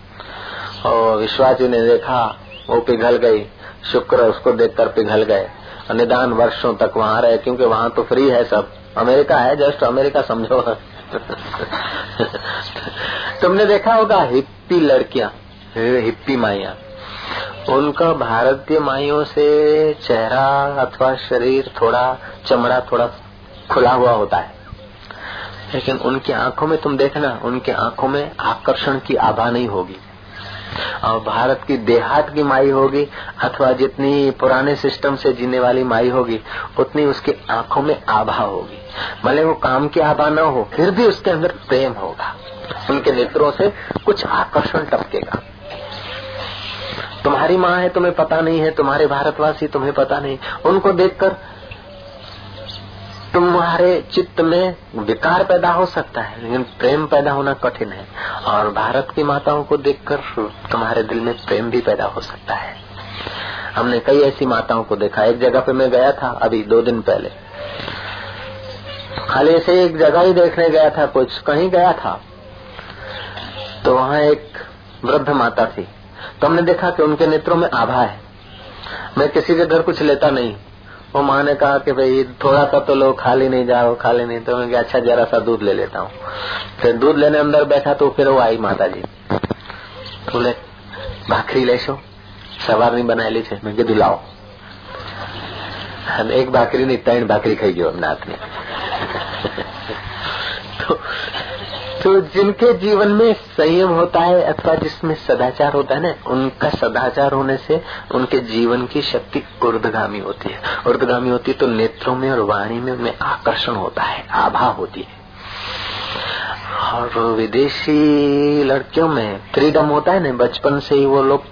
और विश्वासी ने देखा, वो पिघल गई। शुक्र उसको देखकर पिघल गए। निदान वर्षों तक वहाँ रहे, क्योंकि वहाँ तो फ्री है सब। अमेरिका है, जस्ट अमेरिका समझो। तुमने देखा होगा हिप्पी लड़कियाँ हिप्पी माइया। उनका भारतीय माइयों से चेहरा अथवा शरीर थोड़ा, चमड़ा थोड़ा खुला हुआ होता है। लेकिन उनकी आँखों में तुम देखना, उनकी आँखों में आकर्षण की आभा नहीं होगी। और भारत की देहात की माई होगी, अथवा जितनी पुराने सिस्टम से जीने वाली माई होगी, उतनी उसकी आँखों में आभा होगी। भले वो काम की आभा न हो, फिर भी उसके अंदर प्रेम होगा। उनके नेत्रों से कुछ आकर्षण टपकेगा। तुम्हारी माँ है, तुम्हें पता नहीं है, तुम्हारे भारतवासी तुम्हें पता नहीं। उनको देखकर तुम्हारे चित्त में विकार पैदा हो सकता है, लेकिन प्रेम पैदा होना कठिन है। और भारत की माताओं को देखकर तुम्हारे दिल में प्रेम भी पैदा हो सकता है। हमने कई ऐसी माताओं को देखा। एक जगह पे मैं गया था अभी दो दिन पहले। खाली से एक जगह ही देखने गया था, कुछ कहीं गया था। तो वहाँ एक वृद्ध माता थी। तो हमने देखा कि उनके नेत्रों में आभा है। मैं किसी के घर कुछ लेता नहीं। वो माँ ने कहा कि भाई थोड़ा सा तो लोग खाली नहीं जाओ खाली नहीं तो मैं अच्छा जरा सा दूध ले लेता हूँ फिर दूध लेने अंदर बैठा तो फिर वो आई माता जी बोले भाखरी लेशो सवार नहीं बनाएली છે મેં કીધું લાવો એક ભાખરી ની ત્રણ ભાખરી ખાઈ ગયો નાથ ને तो जिनके जीवन में संयम होता है अथवा जिसमें सदाचार होता है ना, उनका सदाचार होने से उनके जीवन की शक्ति उर्दगामी होती है। उर्दगामी होती है तो नेत्रों में और वाणी में उनमें आकर्षण होता है, आभा होती है। और विदेशी लड़कियों में फ्रीडम होता है ना, बचपन से ही वो लोग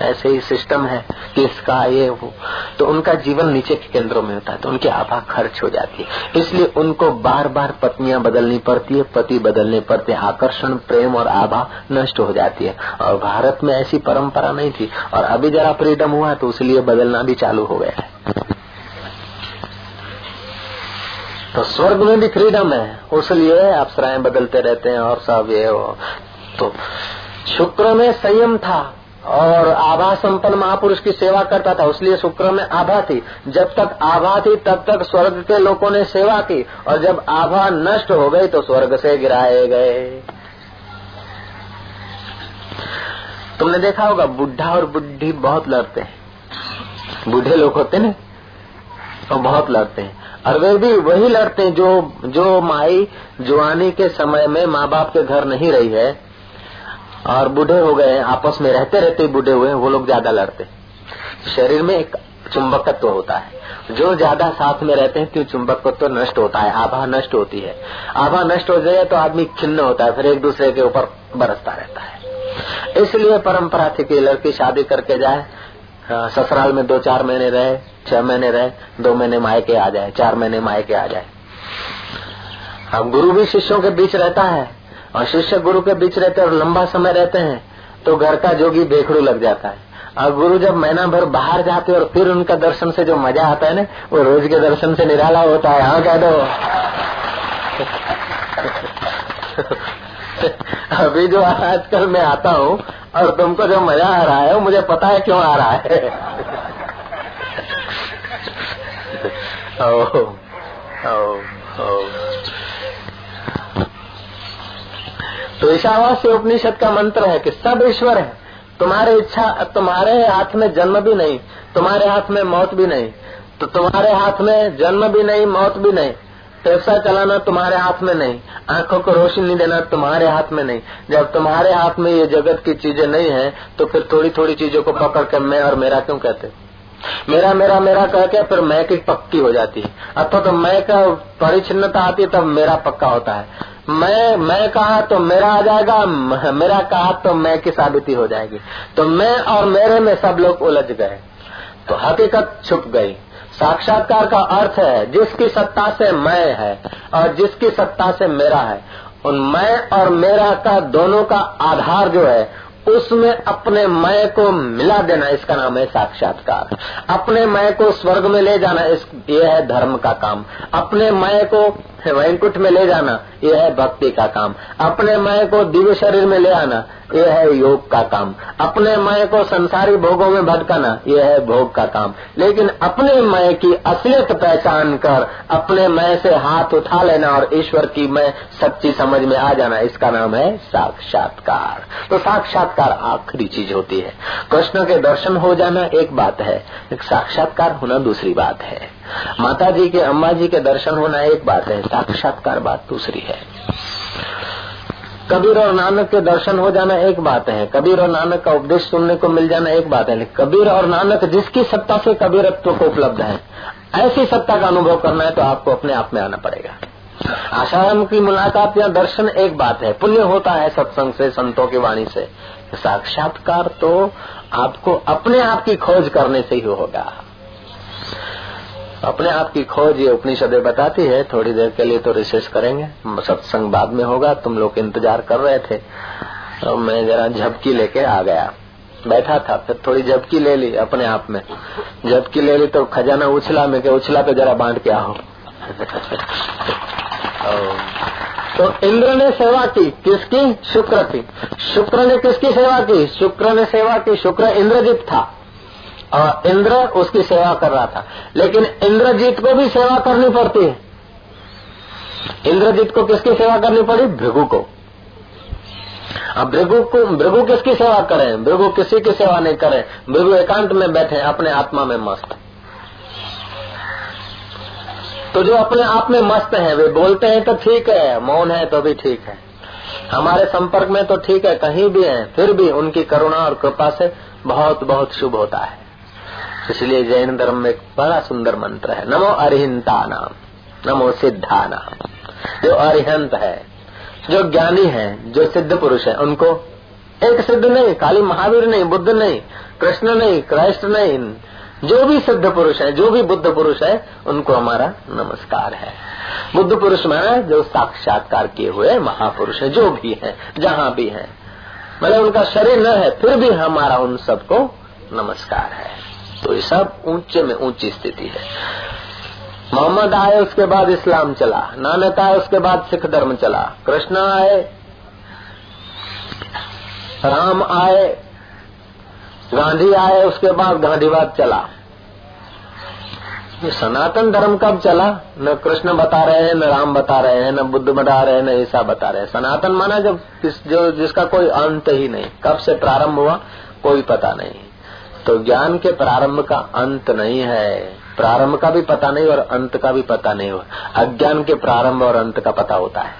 ऐसे ही सिस्टम है कि इसका ये वो। तो उनका जीवन नीचे के केंद्रों में होता है तो उनकी आभा खर्च हो जाती है। इसलिए उनको बार बार पत्नियाँ बदलनी पड़ती है, पति बदलने पड़ते आकर्षण, प्रेम और आभा नष्ट हो जाती है। और भारत में ऐसी परंपरा नहीं थी। और अभी जरा फ्रीडम हुआ तो इसलिए बदलना भी चालू हो गया है। तो स्वर्ग में भी फ्रीडम है। उसलिए अप्सराएँ बदलते रहते हैं और सब ये हो। तो शुक्र में संयम था। और आभा संपन्न महापुरुष की सेवा करता था, उसलिए शुक्र में आभा थी। जब तक आभा थी, तब तक स्वर्ग के लोगों ने सेवा की, और जब आभा नष्ट हो गई तो स्वर्ग से गिराए गए। तुमने देखा होगा, बुढ़ा और बुढ़ी बहुत लड़ते हैं। बूढ़े लोग होते ना तो बहुत लड़ते हैं। और वे भी वही लड़ते हैं जो जो माई जुआनी के समय में माँ बाप के घर नहीं रही है। और बूढ़े हो गए आपस में रहते रहते बूढ़े हुए वो लोग ज़्यादा लड़ते शरीर में एक चुंबकत्व होता है। जो ज़्यादा साथ में रहते हैं क्यों चुंबकत्व तो नष्ट होता है, आभा नष्ट होती है। आभा नष्ट हो जाए तो आदमी खिन्न होता है, फिर एक दूसरे के ऊपर बरसता रहता है। इसलिए परंपरा थी कि लड़की शादी करके जाए ससुराल में दो चार महीने रहे, छह महीने रहे, दो महीने मायके आ जाए, चार महीने मायके आ जाए। अब गुरु भी शिष्यों के बीच रहता है। और शिष्य गुरु के बीच रहते और लंबा समय रहते हैं तो घर का जोगी बेखड़ू लग जाता है। और गुरु जब महीना भर बाहर जाते और फिर उनका दर्शन से जो मज़ा आता है ना वो रोज के दर्शन से निराला होता है। हाँ कह दो। अभी जो आजकल मैं आता हूँ और तुमको जो मज़ा आ रहा है वो मुझे पता है क्यों आ रहा है। ओ, ओ, ओ। तो ईशावास्य उपनिषद का मंत्र है कि सब ईश्वर है। तुम्हारे इच्छा, तुम्हारे हाथ में जन्म भी नहीं, तुम्हारे हाथ में मौत भी नहीं तो तुम्हारे हाथ में जन्म भी नहीं, मौत भी नहीं। पैसा चलाना तुम्हारे हाथ में नहीं, आँखों को रोशनी देना तुम्हारे हाथ में नहीं। जब तुम्हारे हाथ में ये जगत की चीज़ें नहीं है तो फिर थोड़ी थोड़ी चीज़ों को पकड़ कर मैं और मेरा क्यों कहते मेरा मेरा मेरा कह के फिर मैं की पक्की हो जाती है। अथवा तो मैं का परिचिनता आती है, तब मेरा पक्का होता है। मैं मैं कहा तो मेरा आ जाएगा, मेरा कहा तो मैं की साबिती हो जाएगी। तो मैं और मेरे में सब लोग उलझ गए। तो हकीकत छुप गई। साक्षात्कार का अर्थ है, जिसकी सत्ता से मैं है और जिसकी सत्ता से मेरा है, उन मैं और मेरा का दोनों का आधार जो है, उसमें अपने मय को मिला देना, इसका नाम है साक्षात्कार। अपने मय को स्वर्ग में ले जाना, इस, ये है धर्म का काम। अपने मय को वैंकुट में ले जाना यह है भक्ति का काम। अपने मय को दिव्य शरीर में ले आना यह है योग का काम। अपने मय को संसारी भोगों में भटकाना यह है भोग का काम। लेकिन अपने मय की असलियत पहचान कर, अपने मय से हाथ उठा लेना और ईश्वर की मैं सच्ची समझ में आ जाना, इसका नाम है साक्षात्कार। तो साक्षात्कार आखिरी चीज़ होती है। कृष्ण के दर्शन हो जाना एक बात है साक्षात्कार होना दूसरी बात है। माता जी के, अम्मा जी के दर्शन होना एक बात है। साक्षात्कार बात दूसरी है। कबीर और नानक के दर्शन हो जाना एक बात है, कबीर और नानक का उपदेश सुनने को मिल जाना एक बात है, लेकिन कबीर और नानक जिसकी सत्ता से कबीरत्व को उपलब्ध है, ऐसी सत्ता का अनुभव करना है तो आपको अपने आप में आना पड़ेगा। आशाराम की मुलाकात या दर्शन एक बात है, पुण्य होता है सत्संग से, संतों की वाणी से। साक्षात्कार तो आपको अपने आप की खोज करने से ही होगा। अपने आप की खोज ये उपनिषद बताती है, थोड़ी देर के लिए तो रिसर्च करेंगे। सत्संग बाद में होगा, तुम लोग इंतज़ार कर रहे थे। तो मैं जरा झपकी लेके आ गया। बैठा था, फिर थोड़ी झपकी ले ली अपने आप में। झपकी ले ली तो खजाना उछला, में के उछला पे जरा बांट के आओ। तो इंद्र ने सेवा की, किसकी? शुक्र की। शुक्र ने किसकी सेवा की? शुक्र ने सेवा की। शुक्र इंद्रजीत था। और इंद्र उसकी सेवा कर रहा था। लेकिन इंद्रजीत को भी सेवा करनी पड़ती। है इंद्रजीत को किसकी सेवा करनी पड़ी? भृगु को। अब भृगु को, भृगु किसकी सेवा करें? भृगु किसी की सेवा नहीं करें। भृगु एकांत में बैठे, अपने आत्मा में मस्त। तो जो अपने आप में मस्त है, वे बोलते हैं तो ठीक है, मौन है तो भी ठीक है। हमारे संपर्क में तो ठीक है, कहीं भी है, फिर भी उनकी करुणा और कृपा से बहुत बहुत शुभ होता है। इसलिए जैन धर्म में एक बड़ा सुंदर मंत्र है, नमो अरिहंता नाम, नमो सिद्धा नाम। जो अरिहंत है, जो ज्ञानी है, जो सिद्ध पुरुष है, उनको एक सिद्ध नहीं, काली महावीर नहीं, बुद्ध नहीं, कृष्ण नहीं, क्राइस्ट नहीं, जो भी सिद्ध पुरुष है, जो भी बुद्ध पुरुष है, उनको हमारा नमस्कार है। बुद्ध पुरुष में जो साक्षात्कार किए हुए महापुरुष है, जो भी है, जहाँ भी है मतलब उनका शरीर न है, फिर भी हमारा उन सबको नमस्कार है। तो ये सब ऊँचे में ऊँची स्थिति है। मोहम्मद आए, उसके बाद इस्लाम चला। नानक आए, उसके बाद सिख धर्म चला। कृष्ण आए, राम आए, गांधी आए, उसके बाद गांधीवाद चला। सनातन धर्म कब चला? न कृष्ण बता रहे हैं, न राम बता रहे हैं, न बुद्ध बता रहे हैं, न ईसा बता रहे हैं। सनातन माना जब जो जिसका कोई अंत ही नहीं। कब से प्रारंभ हुआ? कोई पता नहीं। तो ज्ञान के प्रारंभ का अंत नहीं है। प्रारंभ का भी पता नहीं और अंत का भी पता नहीं हुआ अज्ञान के प्रारंभ और अंत का पता होता है।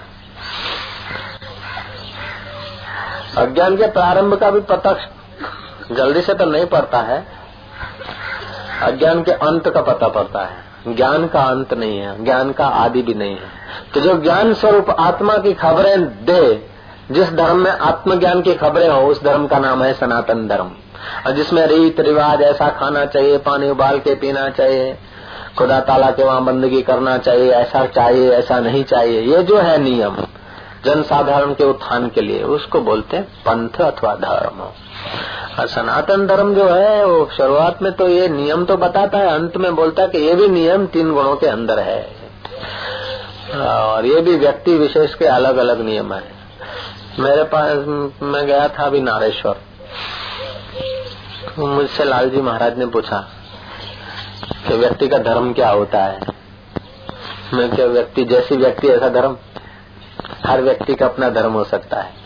अज्ञान के प्रारंभ का भी पता जल्दी से तो नहीं पड़ता है। अज्ञान के अंत का पता पड़ता है। ज्ञान का अंत नहीं है। ज्ञान का आदि भी नहीं है। तो जो ज्ञान स्वरूप आत्मा की खबरें दे, जिस धर्म में आत्मज्ञान की खबरें हो, उस धर्म का नाम है सनातन धर्म। और जिसमें रीत रिवाज ऐसा खाना चाहिए, पानी उबाल के पीना चाहिए, खुदा ताला के वहाँ बंदगी करना चाहिए, ऐसा चाहिए, ऐसा नहीं चाहिए, ये जो है नियम, जनसाधारण के उत्थान के लिए, उसको बोलते हैं पंथ अथवा धर्म। और सनातन धर्म जो है, वो शुरुआत में तो ये नियम तो बताता है, अंत में बोलता है कि ये भी नियम तीन गुणों के अंदर है। और ये भी व्यक्ति विशेष के अलग अलग नियम है। मेरे पास, मैं गया था अभी नारेश्वर। मुझसे लालजी महाराज ने पूछा कि व्यक्ति का धर्म क्या होता है? मैं क्या व्यक्ति, जैसी व्यक्ति, ऐसा धर्म? हर व्यक्ति का अपना धर्म हो सकता है।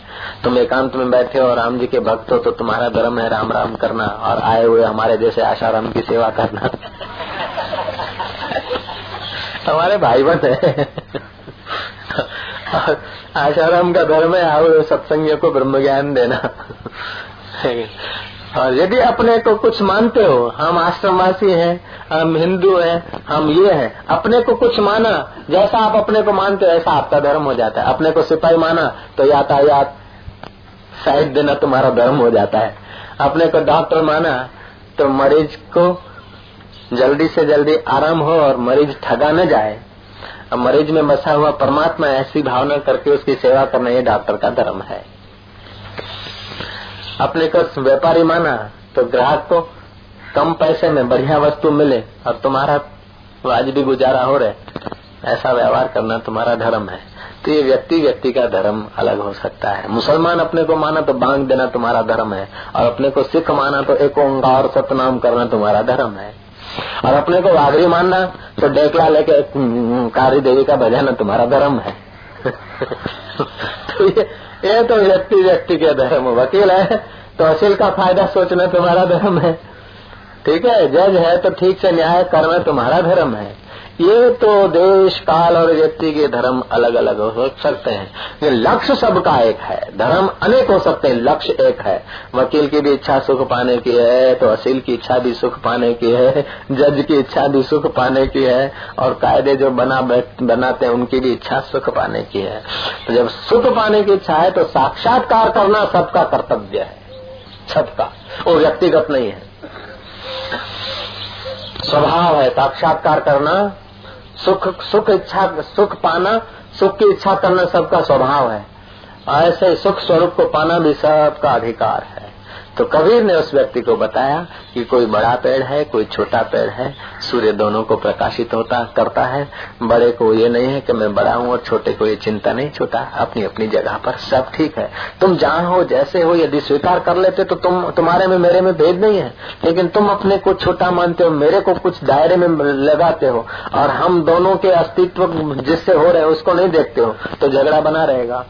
तुम एकांत में बैठे हो राम जी के भक्त हो तो तुम्हारा धर्म है राम राम करना और आए हुए हमारे जैसे आशाराम की सेवा करना। हमारे भाई बहन है आशाराम का धर्म है, आओ सत्संगियों को ब्रह्म ज्ञान देना। और यदि अपने को कुछ मानते हो, हम आश्रमवासी हैं, हम हिंदू हैं, हम ये हैं, अपने को कुछ माना, जैसा आप अपने को मानते हो, ऐसा आपका धर्म हो जाता है। अपने को सिपाही माना तो यातायात साइड देना तुम्हारा धर्म हो जाता है। अपने को डॉक्टर माना तो मरीज़ को जल्दी से जल्दी आराम हो और मरीज़ ठगा न जाए। मरीज़ में बसा हुआ परमात्मा, ऐसी भावना करके उसकी सेवा करना, ये डॉक्टर का धर्म है। अपने को व्यापारी माना तो ग्राहक को कम पैसे में बढ़िया वस्तु मिले और तुम्हारा वाजबी गुजारा हो रहे। ऐसा व्यवहार करना तुम्हारा धर्म है। तो ये व्यक्ति व्यक्ति का धर्म अलग हो सकता है। मुसलमान अपने को माना तो बांग देना तुम्हारा धर्म है। और अपने को सिख माना तो एक ओंकार सतनाम करना तुम्हारा धर्म है। और अपने को वागरी मानना तो डेकला लेके कारी देवी का बजाना तुम्हारा धर्म है। तो ये, ये तो व्यक्ति व्यक्ति के धर्म वकील है। तो असील का फ़ायदा सोचना तुम्हारा धर्म है। ठीक है जज है तो ठीक से न्याय करना तुम्हारा धर्म है। ये तो देश, काल और व्यक्ति के धर्म अलग अलग हो सकते हैं। ये लक्ष्य सबका एक है। धर्म अनेक हो सकते हैं, लक्ष्य एक है। वकील की भी इच्छा सुख पाने की है तो असील की इच्छा भी सुख पाने की है, जज की इच्छा भी सुख पाने की है, और कायदे जो बना बनाते हैं, उनकी भी इच्छा सुख पाने की है। तो जब सुख पाने की इच्छा है तो साक्षात्कार करना सबका कर्तव्य है। सबका। वो व्यक्तिगत नहीं है। स्वभाव है, साक्षात्कार करना सुख सुख इच्छा, सुख पाना, सुख की इच्छा करना सबका स्वभाव है। ऐसे सुख स्वरूप को पाना भी सबका अधिकार है। तो कबीर ने उस व्यक्ति को बताया कि कोई बड़ा पेड़ है, कोई छोटा पेड़ है, सूर्य दोनों को प्रकाशित होता, करता है। बड़े को ये नहीं है कि मैं बड़ा हूँ और छोटे को ये चिंता नहीं, छोटा अपनी अपनी जगह पर सब ठीक है। तुम जहाँ हो, जैसे हो, यदि स्वीकार कर लेते तो तुम, तुम्हारे में, मेरे में भेद नहीं है। लेकिन तुम अपने को छोटा मानते हो, मेरे को कुछ दायरे में लगाते हो, और हम दोनों के अस्तित्व जिससे हो रहे उसको नहीं देखते हो तो झगड़ा बना रहेगा।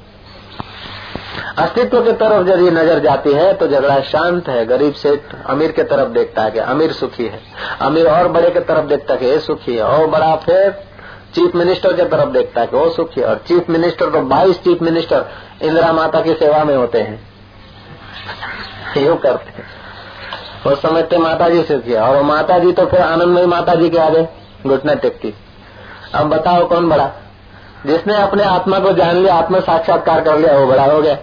अस्तित्व की तरफ़ जब ये नज़र जाती है तो झगड़ा शांत है, गरीब से अमीर के तरफ़ देखता है कि अमीर सुखी है। अमीर और बड़े के तरफ़ देखता है कि ये सुखी है, और बड़ा फिर चीफ मिनिस्टर के तरफ़ देखता है कि वो सुखी है। और चीफ मिनिस्टर तो बाईस चीफ मिनिस्टर इंदिरा माता की सेवा में होते हैं। यू करते वो समझते माता जी सुखी है, और माता जी तो फिर आनंदमयी माता जी के आगे घुटना टेकती। अब बताओ कौन बड़ा? जिसने अपने आत्मा को जान लिया, आत्मा साक्षात्कार कर लिया, वो बड़ा हो गया।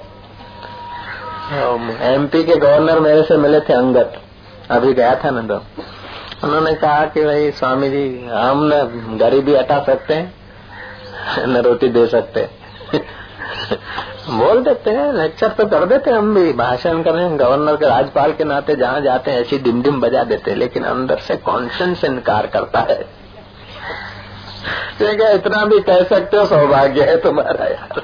एमपी के गवर्नर मेरे से मिले थे अंगत अभी गया था ना तो। उन्होंने कहा कि भाई स्वामी जी, हम न गरीबी हटा सकते हैं, न रोटी दे सकते बोल देते हैं लेक्चर तो कर देते हम भी। भाषण कर गवर्नर के राज्यपाल के नाते जहाँ जाते हैं, ऐसी डिम डिम बजा देते लेकिन अंदर से कॉन्शियस इनकार करता है। है इतना भी कह सकते हो, सौभाग्य है तुम्हारा यार।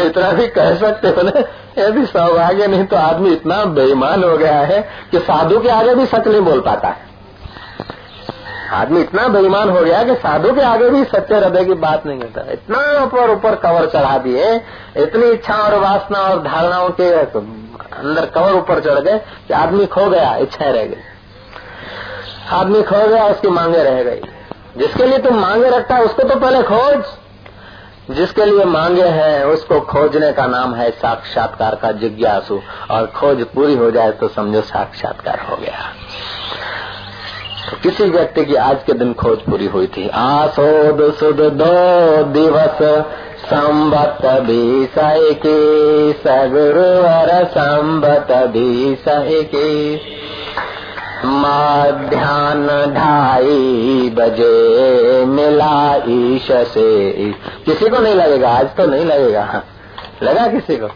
इतना भी कह सकते हो ना यदि सौभाग्य नहीं तो आदमी इतना बेईमान हो गया है कि साधु के आगे भी सच नहीं बोल पाता है। आदमी इतना बेईमान हो गया कि साधु के आगे भी सच्चे हृदय की बात नहीं करता इतना ऊपर ऊपर कवर चढ़ा दिए, इतनी इच्छा और वासना और धारणाओं के अंदर कवर ऊपर चढ़ गए कि आदमी खो गया, इच्छाएँ रह गई। आदमी खो गया उसकी मांगे रह गई। जिसके लिए तुम मांगे रखता है, उसको तो पहले खोज। जिसके लिए मांगे हैं, उसको खोजने का नाम है साक्षात्कार का जिज्ञासु। और खोज पूरी हो जाए तो समझो साक्षात्कार हो गया। तो किसी व्यक्ति की आज के दिन खोज पूरी हुई थी। आसोद सुद दो दिवस, संबत भी सही की सगुरुवर संबत भी सही की मध्यान ढाई बजे मिला ईश से। किसी को नहीं लगेगा, आज तो नहीं लगेगा। लगा किसी को?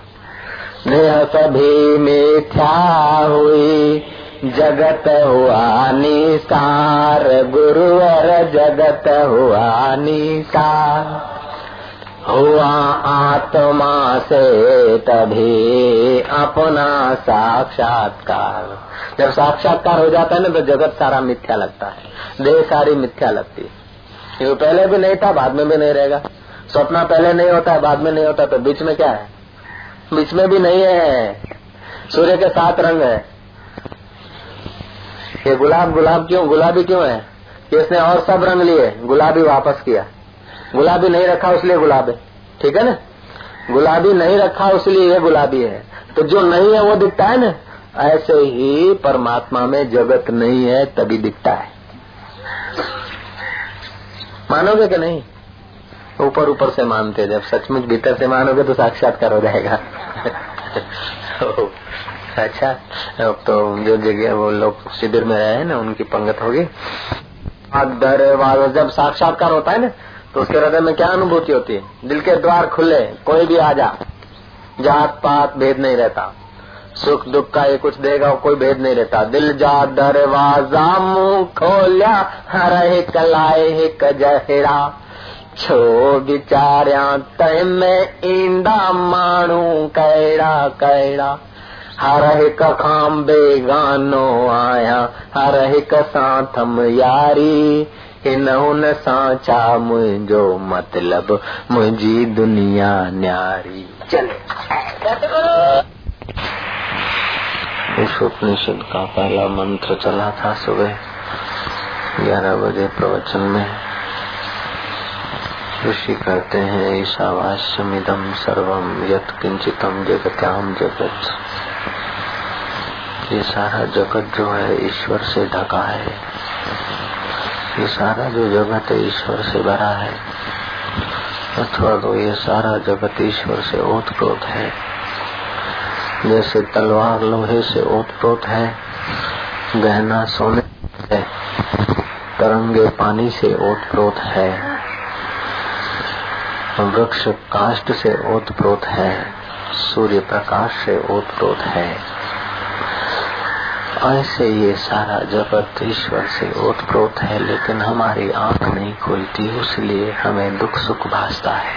देह सभी मिथ्या हुई, जगत हुआ निसार। गुरुवर जगत हुआ निसार। हुआ आत्मा से तभी अपना साक्षात्कार। जब साक्षात्कार हो जाता है ना तो जगत सारा मिथ्या लगता है। देह सारी मिथ्या लगती है। क्योंकि पहले भी नहीं था, बाद में भी नहीं रहेगा। सपना पहले नहीं होता है बाद में नहीं होता तो बीच में क्या है? बीच में भी नहीं है। सूर्य के सात रंग है। ये गुलाब गुलाब क्यों, गुलाबी क्यों है? इसने और सब रंग लिए, गुलाबी वापस किया। गुलाबी नहीं रखा उसलिए गुलाब। है ठीक है ना? गुलाबी नहीं रखा उसलिए ये गुलाबी है। तो जो नहीं है वो दिखता है ना? ऐसे ही परमात्मा में जगत नहीं है, तभी दिखता है। मानोगे कि नहीं? ऊपर ऊपर से मानते जब सचमुच भीतर से मानोगे तो साक्षात्कार हो जाएगा। अच्छा अब तो जो जगह वो लोग शिविर में रहे हैं ना, उनकी पंगत होगी। जब साक्षात्कार होता है ना तो उसके हृदय में क्या अनुभूति होती? है दिल के द्वार खुले, कोई भी आ जा। जात, पात, भेद नहीं रहता। सुख, दुख का ये कुछ देगा, कोई भेद नहीं रहता। दिल जा, दरवाज़ा, मुँह खोलिया, हर एक लाए एक जहरा। छो बिचारिया, तय में ईंदा माण्हू कहिड़ा कहिड़ा हर एक खां बेगानो आया, हर एक सां थम यारी। हिन हुन सां छा मुंहिंजो मतलब मुंहिंजी दुनिया न्यारी। इस उपनिषद का पहला मंत्र चला था सुबह ग्यारह बजे प्रवचन में। ऋषि कहते हैं ईशावास्यमिदम सर्वम यत किंचितम जगत्याम जगत। ये सारा जगत जो है, ईश्वर से ढका है। ये सारा जो जगत ईश्वर से भरा है, अथवा तो ये सारा जगत ईश्वर से ओतप्रोत है। जैसे तलवार लोहे से ओतप्रोत है, गहना सोने है तरंगे पानी से ओतप्रोत है, वृक्ष काष्ट से ओतप्रोत है, सूर्य प्रकाश से ओतप्रोत है। ऐसे ये सारा जगत ईश्वर से ओतप्रोत है, लेकिन हमारी आँख नहीं खुलती इसलिए हमें दुख सुख भासता है।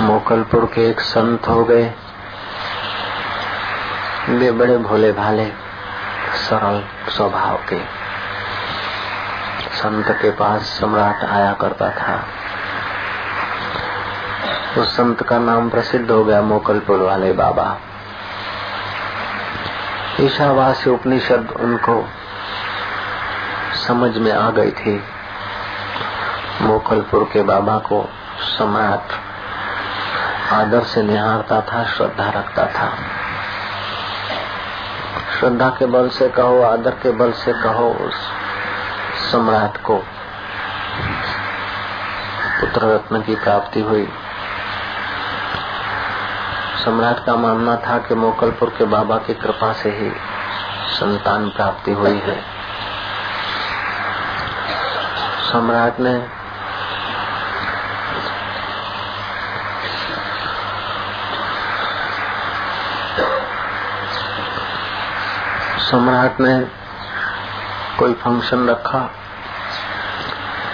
मोकलपुर के एक संत हो गए। वे बड़े भोले भाले सरल स्वभाव के। संत के पास सम्राट आया करता था। उस संत का नाम प्रसिद्ध हो गया मोकलपुर वाले बाबा। ईशावासी उपनिषद उनको समझ में आ गई थी। मोकलपुर के बाबा को सम्राट आदर से निहारता था, श्रद्धा रखता था। श्रद्धा के बल से कहो, आदर के बल से कहो उस सम्राट को। पुत्र रत्न की प्राप्ति हुई। सम्राट का मानना था कि मोकलपुर के बाबा की कृपा से ही संतान प्राप्ति हुई है। सम्राट ने सम्राट ने कोई फ़ंक्शन रखा।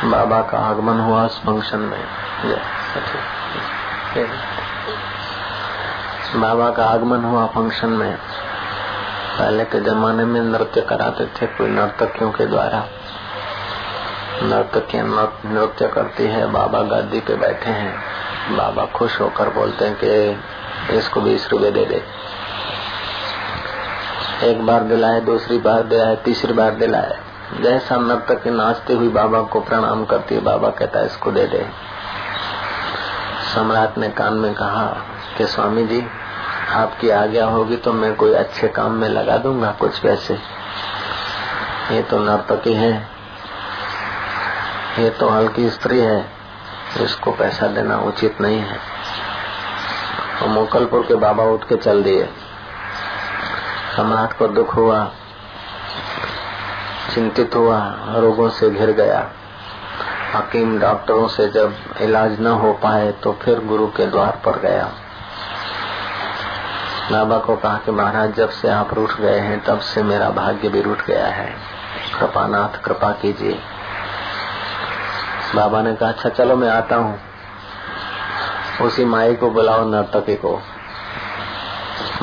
बाबा का आगमन हुआ उस फ़ंक्शन में। बाबा का आगमन हुआ फ़ंक्शन में। पहले के जमाने में नृत्य कराते थे कोई नर्तकियों के द्वारा। नर्तकियाँ नृत्य करती है, बाबा गादी पे बैठे हैं। बाबा खुश होकर बोलते हैं कि, इसको बीस रुपए दे दे। एक बार दिलाए, दूसरी बार दिलाए, तीसरी बार दिलाए। जैसा नर्तकी नाचती हुई बाबा को प्रणाम करती है, बाबा कहता है, इसको दे दे। सम्राट ने कान में कहा कि स्वामी जी, आपकी आज्ञा होगी तो मैं कोई अच्छे काम में लगा दूँगा कुछ पैसे। ये तो नर्तकी है। ये तो हल्की स्त्री है। इसको पैसा देना उचित नहीं है। और मोकलपुर के बाबा उठ के चल दिए। सम्राट को दुख हुआ, चिंतित हुआ, रोगों से घिर गया। हकीम डॉक्टरों से जब इलाज न हो पाए तो फिर गुरु के द्वार पर गया। बाबा को कहा कि महाराज, जब से आप रूठ गए हैं, तब से मेरा भाग्य भी रूठ गया है। कृपानाथ, कृपा कीजिए। बाबा ने कहा अच्छा चलो मैं आता हूँ। उसी माई को बुलाओ, नर्तकी को।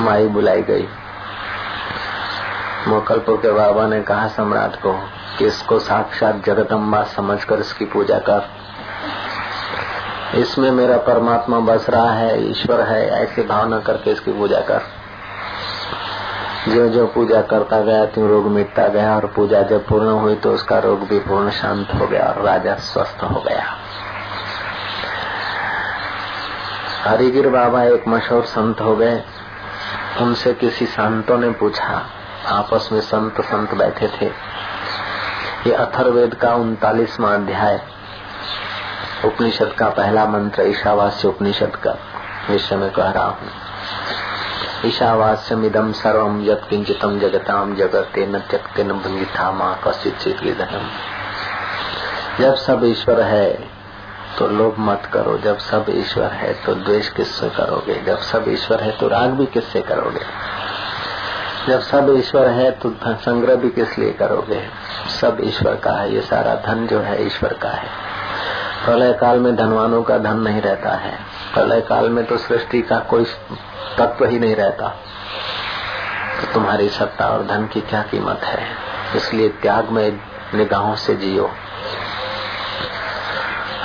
माई बुलाई गई। मोकलपुर के बाबा ने कहा, सम्राट को कि इसको साक्षात जगदम्बा समझकर इसकी पूजा कर। इसमें मेरा परमात्मा बस रहा है, ईश्वर है, ऐसी भावना करके इसकी पूजा कर। जो जो पूजा करता गया, त्यों रोग मिटता गया, और पूजा जब पूर्ण हुई तो उसका रोग भी पूर्ण शांत हो गया, और राजा स्वस्थ हो गया। हरिगिर बाबा एक मशहूर संत हो गए। उनसे किसी संतों ने पूछा। आपस में संत संत बैठे थे। ये अथर्वेद का उनतालीसवा अध्याय, उपनिषद का पहला मंत्र, ईशावास्य उपनिषद का विषय में कह रहा हूँ। ईशावास्यम इदम सर्वम यत किंचितम जगताम जगते न त्यक्ते न भंगिता माँ कश्चित जब सब ईश्वर है तो लोभ मत करो। जब सब ईश्वर है तो द्वेष किससे करोगे? जब सब ईश्वर है तो राग भी किससे करोगे? जब सब ईश्वर है तो संग्रह भी किस लिए करोगे? सब ईश्वर का है, ये सारा धन जो है, ईश्वर का है। प्रलय काल में धनवानों का धन नहीं रहता है। प्रलय काल में तो सृष्टि का कोई तत्व ही नहीं रहता। तो तुम्हारी सत्ता और धन की क्या कीमत है? इसलिए त्याग में निगाहों से जियो।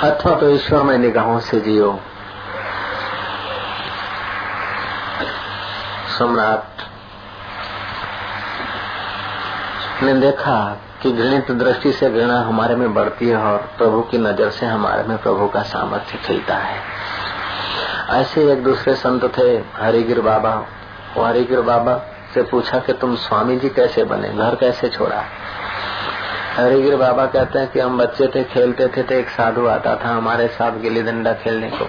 अथवा तो ईश्वर में निगाहों से जियो। सम्राट ने देखा कि घृणित दृष्टि से घृणा हमारे में बढ़ती है और प्रभु की नज़र से हमारे में प्रभु का सामर्थ्य खिलता है। ऐसे एक दूसरे संत थे, हरिगिर बाबा। वो हरिगिर बाबा से पूछा कि तुम स्वामी जी कैसे बने? घर कैसे छोड़ा? हरिगिर बाबा कहते हैं कि हम बच्चे थे, खेलते थे तो एक साधु आता था हमारे साथ गिल्ली डंडा खेलने को।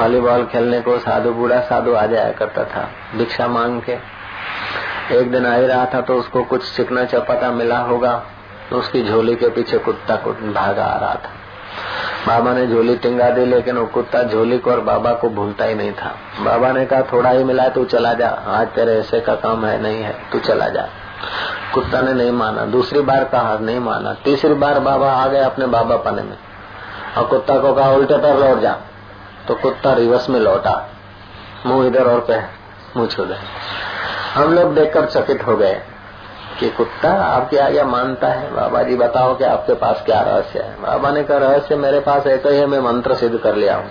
वॉलीबॉल खेलने को साधु, बूढ़ा साधु आ जाया करता था। भिक्षा मांग के एक दिन आ ही रहा था तो उसको कुछ चिकना चपाटा मिला होगा तो उसकी झोली के पीछे कुत्ता भागा आ रहा था। बाबा ने झोली टिंगा दी, लेकिन वो कुत्ता झोली को और बाबा को भूलता ही नहीं था। बाबा ने कहा, थोड़ा ही मिला तू चला जा। आज तेरे ऐसे का काम है, नहीं है, तू चला जा। कुत्ता ने नहीं माना। दूसरी बार कहा, नहीं माना। तीसरी बार बाबा आ गए अपने बाबा पने में। और कुत्ता को कहा, उल्टे पर लौट जा। तो कुत्ता रिवर्स में लौटा। मुँह इधर और पे मुँह छू दे। हम लोग देखकर चकित हो गए कि कुत्ता आपकी आज्ञा मानता है? बाबा जी बताओ कि आपके पास क्या रहस्य है? बाबा ने कहा, रहस्य मेरे पास एक ही है, मैं मंत्र सिद्ध कर लिया हूँ।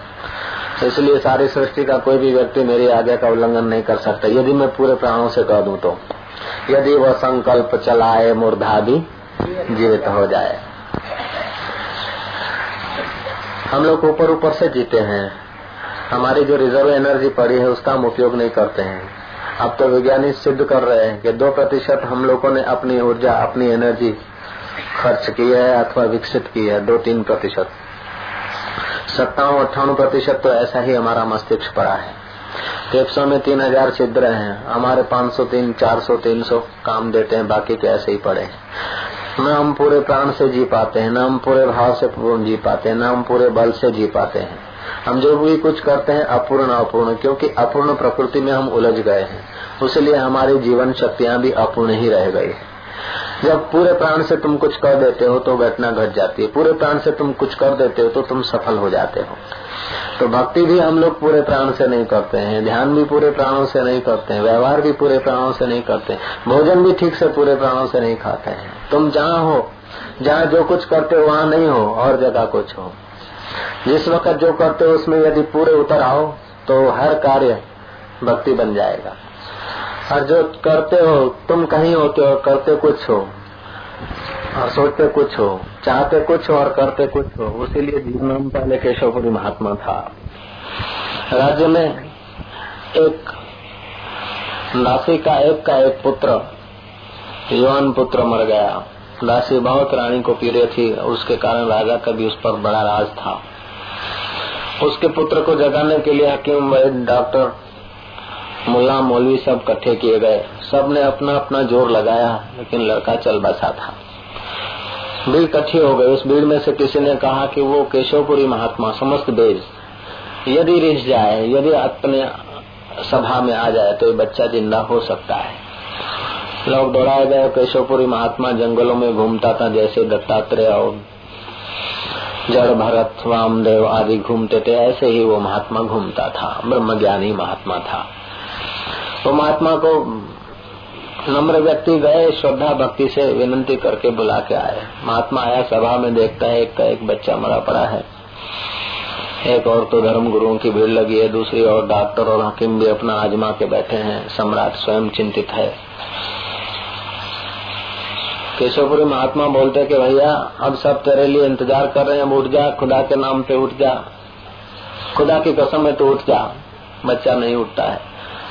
इसलिए सारी सृष्टि का कोई भी व्यक्ति मेरी आज्ञा का उल्लंघन नहीं कर सकता। यदि मैं पूरे प्राणों से कह दूँ तो यदि वह संकल्प चलाए मूर्धा भी जीवित हो जाए। हम लोग ऊपर ऊपर से जीते हैं। हमारी जो रिज़र्व एनर्जी पड़ी है, उसका हम उपयोग नहीं करते हैं। अब तो वैज्ञानिक सिद्ध कर रहे हैं कि दो प्रतिशत हम लोगों ने अपनी ऊर्जा, अपनी एनर्जी खर्च की है अथवा विकसित की है, दो तीन प्रतिशत। सत्तावन अट्ठावन प्रतिशत तो ऐसा ही हमारा मस्तिष्क पड़ा है। फेफड़ों में तीन हज़ार छिद्र हैं, हमारे पाँच सौ तीन, चार सौ तीन सौ काम देते हैं, बाकी के ऐसे ही पड़े हैं। न हम पूरे प्राण से जी पाते हैं, न हम पूरे भाव से जी पाते हैं, न हम पूरे बल से जी पाते हैं। हम जो भी कुछ करते हैं, अपूर्ण अपूर्ण, क्योंकि अपूर्ण प्रकृति में हम उलझ गए हैं। उसलिए हमारी जीवन शक्तियाँ भी अपूर्ण ही रह गई है। जब पूरे प्राण से तुम कुछ कर देते हो तो घटना घट जाती है। पूरे प्राण से तुम कुछ कर देते हो तो तुम सफल हो जाते हो। तो भक्ति भी हम लोग पूरे प्राण से नहीं करते हैं, ध्यान भी पूरे प्राणों से नहीं करते हैं, व्यवहार भी पूरे प्राणों से नहीं करते भोजन भी ठीक से पूरे प्राणों से नहीं खाते हैं। तुम जहाँ हो, जहाँ जो कुछ करते हो, वहाँ नहीं हो, और जगह कुछ हो। जिस वक्त जो करते हो, उसमें यदि पूरे उतर आओ तो हर कार्य भक्ति बन जाएगा। और जो करते हो, तुम कहीं होते हो, करते कुछ हो, और सोचते कुछ हो, चाहते कुछ हो, और करते कुछ हो, उसी लिए नाम पहले केशवपुरी महात्मा था। राज्य में एक दासी का एक का एक पुत्र, युवान पुत्र मर गया। दासी बहुत रानी को पीड़े थी, उसके कारण राजा का भी उस पर बड़ा राज था। उसके पुत्र को जगाने के लिए हकीम वैद डॉक्टर मुल्ला मौलवी सब इकट्ठे किए गए। सबने अपना अपना ज़ोर लगाया, लेकिन लड़का चल बसा था। भीड़ इकट्ठी हो गई। उस भीड़ में से किसी ने कहा कि वो केशवपुरी महात्मा, समस्त बेज यदि रिझ जाए, यदि अपने सभा में आ जाए तो ये बच्चा ज़िंदा हो सकता है। लोग दौड़ाए गए, केशवपुरी महात्मा जंगलों में घूमता था, जैसे दत्तात्रेय और जड़ भरत वामदेव आदि घूमते थे, ऐसे ही वो महात्मा घूमता था ब्रह्म ज्ञानी महात्मा था। तो महात्मा को नम्र व्यक्ति गए, श्रद्धा भक्ति से विनती करके बुला के आए। महात्मा आया, सभा में देखता है, एक का एक बच्चा मरा पड़ा है। एक और तो धर्म गुरुओं की भीड़ लगी है, दूसरी और डॉक्टर और हकीम भी अपना आजमा के बैठे हैं, सम्राट स्वयं चिंतित है। केशवपुरी महात्मा बोलते कि भैया, अब सब तेरे लिए इंतज़ार कर रहे हैं, उठ जा, खुदा के नाम पे उठ जा। खुदा की कसम है तो उठ जा, बच्चा नहीं उठता है।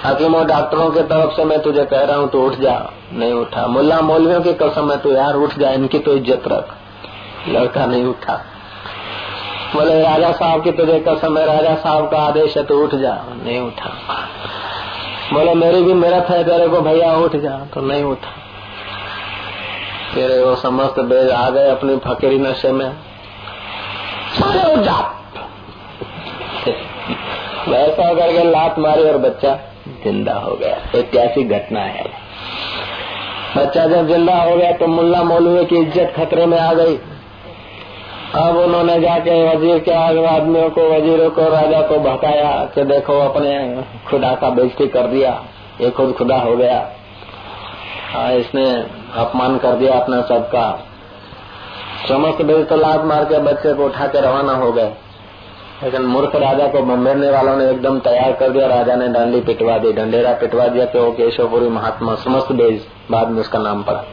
हकीम डॉक्टरों के तरफ़ से मैं तुझे कह रहा हूँ तो उठ जा, नहीं उठा। मुल्ला मौलवियों की कसम है तो यार, उठ जा, इनकी तो इज़्ज़त रख। लड़का नहीं उठा। बोले, राजा साहब की तुझे कसम है, राजा साहब का आदेश है तो उठ जा, नहीं उठा। बोले, मेरी भी मेरत है, तेरे को भैया उठ जा तो नहीं उठा। फिर वो समस्त बेज आ गए अपनी फकीरी नशे में। उठ जा वैसा करके लात मारी और बच्चा ज़िंदा हो गया। ऐतिहासिक घटना है। बच्चा जब ज़िंदा हो गया तो मुल्ला मौलवी की इज़्ज़त खतरे में आ गई। अब उन्होंने जाके वज़ीर के आदमियों को वजीरों को राजा को भकाया कि देखो अपने खुदा का बेजती कर दिया। ये खुद खुदा हो गया। आ, इसने अपमान कर दिया अपना सबका। समस्त बेज तो लात मार के बच्चे को उठा के रवाना हो गए। लेकिन मूर्ख राजा को बम्बेरने वालों ने एकदम तैयार कर दिया। राजा ने डंडी पिटवा दी डंडेरा पिटवा दिया कि वो केशवपुरी महात्मा, समस्त बेज बाद में उसका नाम पड़ा।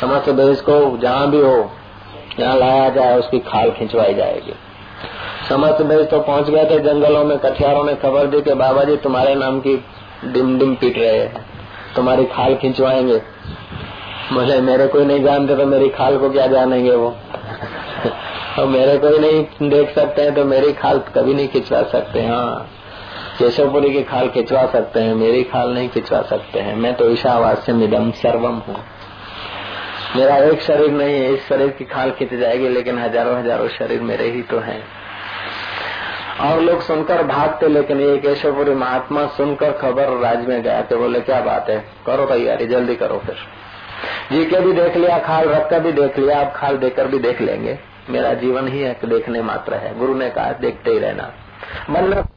समस्त बेज को जहाँ भी हो यहाँ लाया जाए, उसकी खाल खिंचवाई जाएगी। समस्त बेज तो पहुँच गए थे जंगलों में, कठियारों ने खबर दी कि बाबा जी, तुम्हारे नाम की डिम डिम पीट रहे हैं। तुम्हारी खाल खिंचवाएँगे। बोले, मेरे कोई नहीं जानते तो मेरी खाल को क्या जानेंगे वो? और मेरे को ही नहीं देख सकते हैं तो मेरी खाल कभी नहीं खिंचवा सकते हाँ। केशवपुरी की खाल खिंचवा सकते हैं, मेरी खाल नहीं खिंचवा सकते हैं। मैं तो ईशावास्य मिदम सर्वम हूँ। मेरा एक शरीर नहीं है, इस शरीर की खाल खिंच जाएगी, लेकिन हज़ारों हज़ारों शरीर मेरे ही तो हैं। और लोग सुनकर भागते, लेकिन ये केशवपुरी महात्मा सुनकर खबर राज में गया थे बोले, क्या बात है? करो तैयारी, जल्दी करो फिर। जी के भी देख लिया, खाल रख कर भी देख लिया आप खाल देकर भी देख लेंगे। मेरा जीवन ही एक देखने मात्र है। गुरु ने कहा, देखते ही रहना। बनना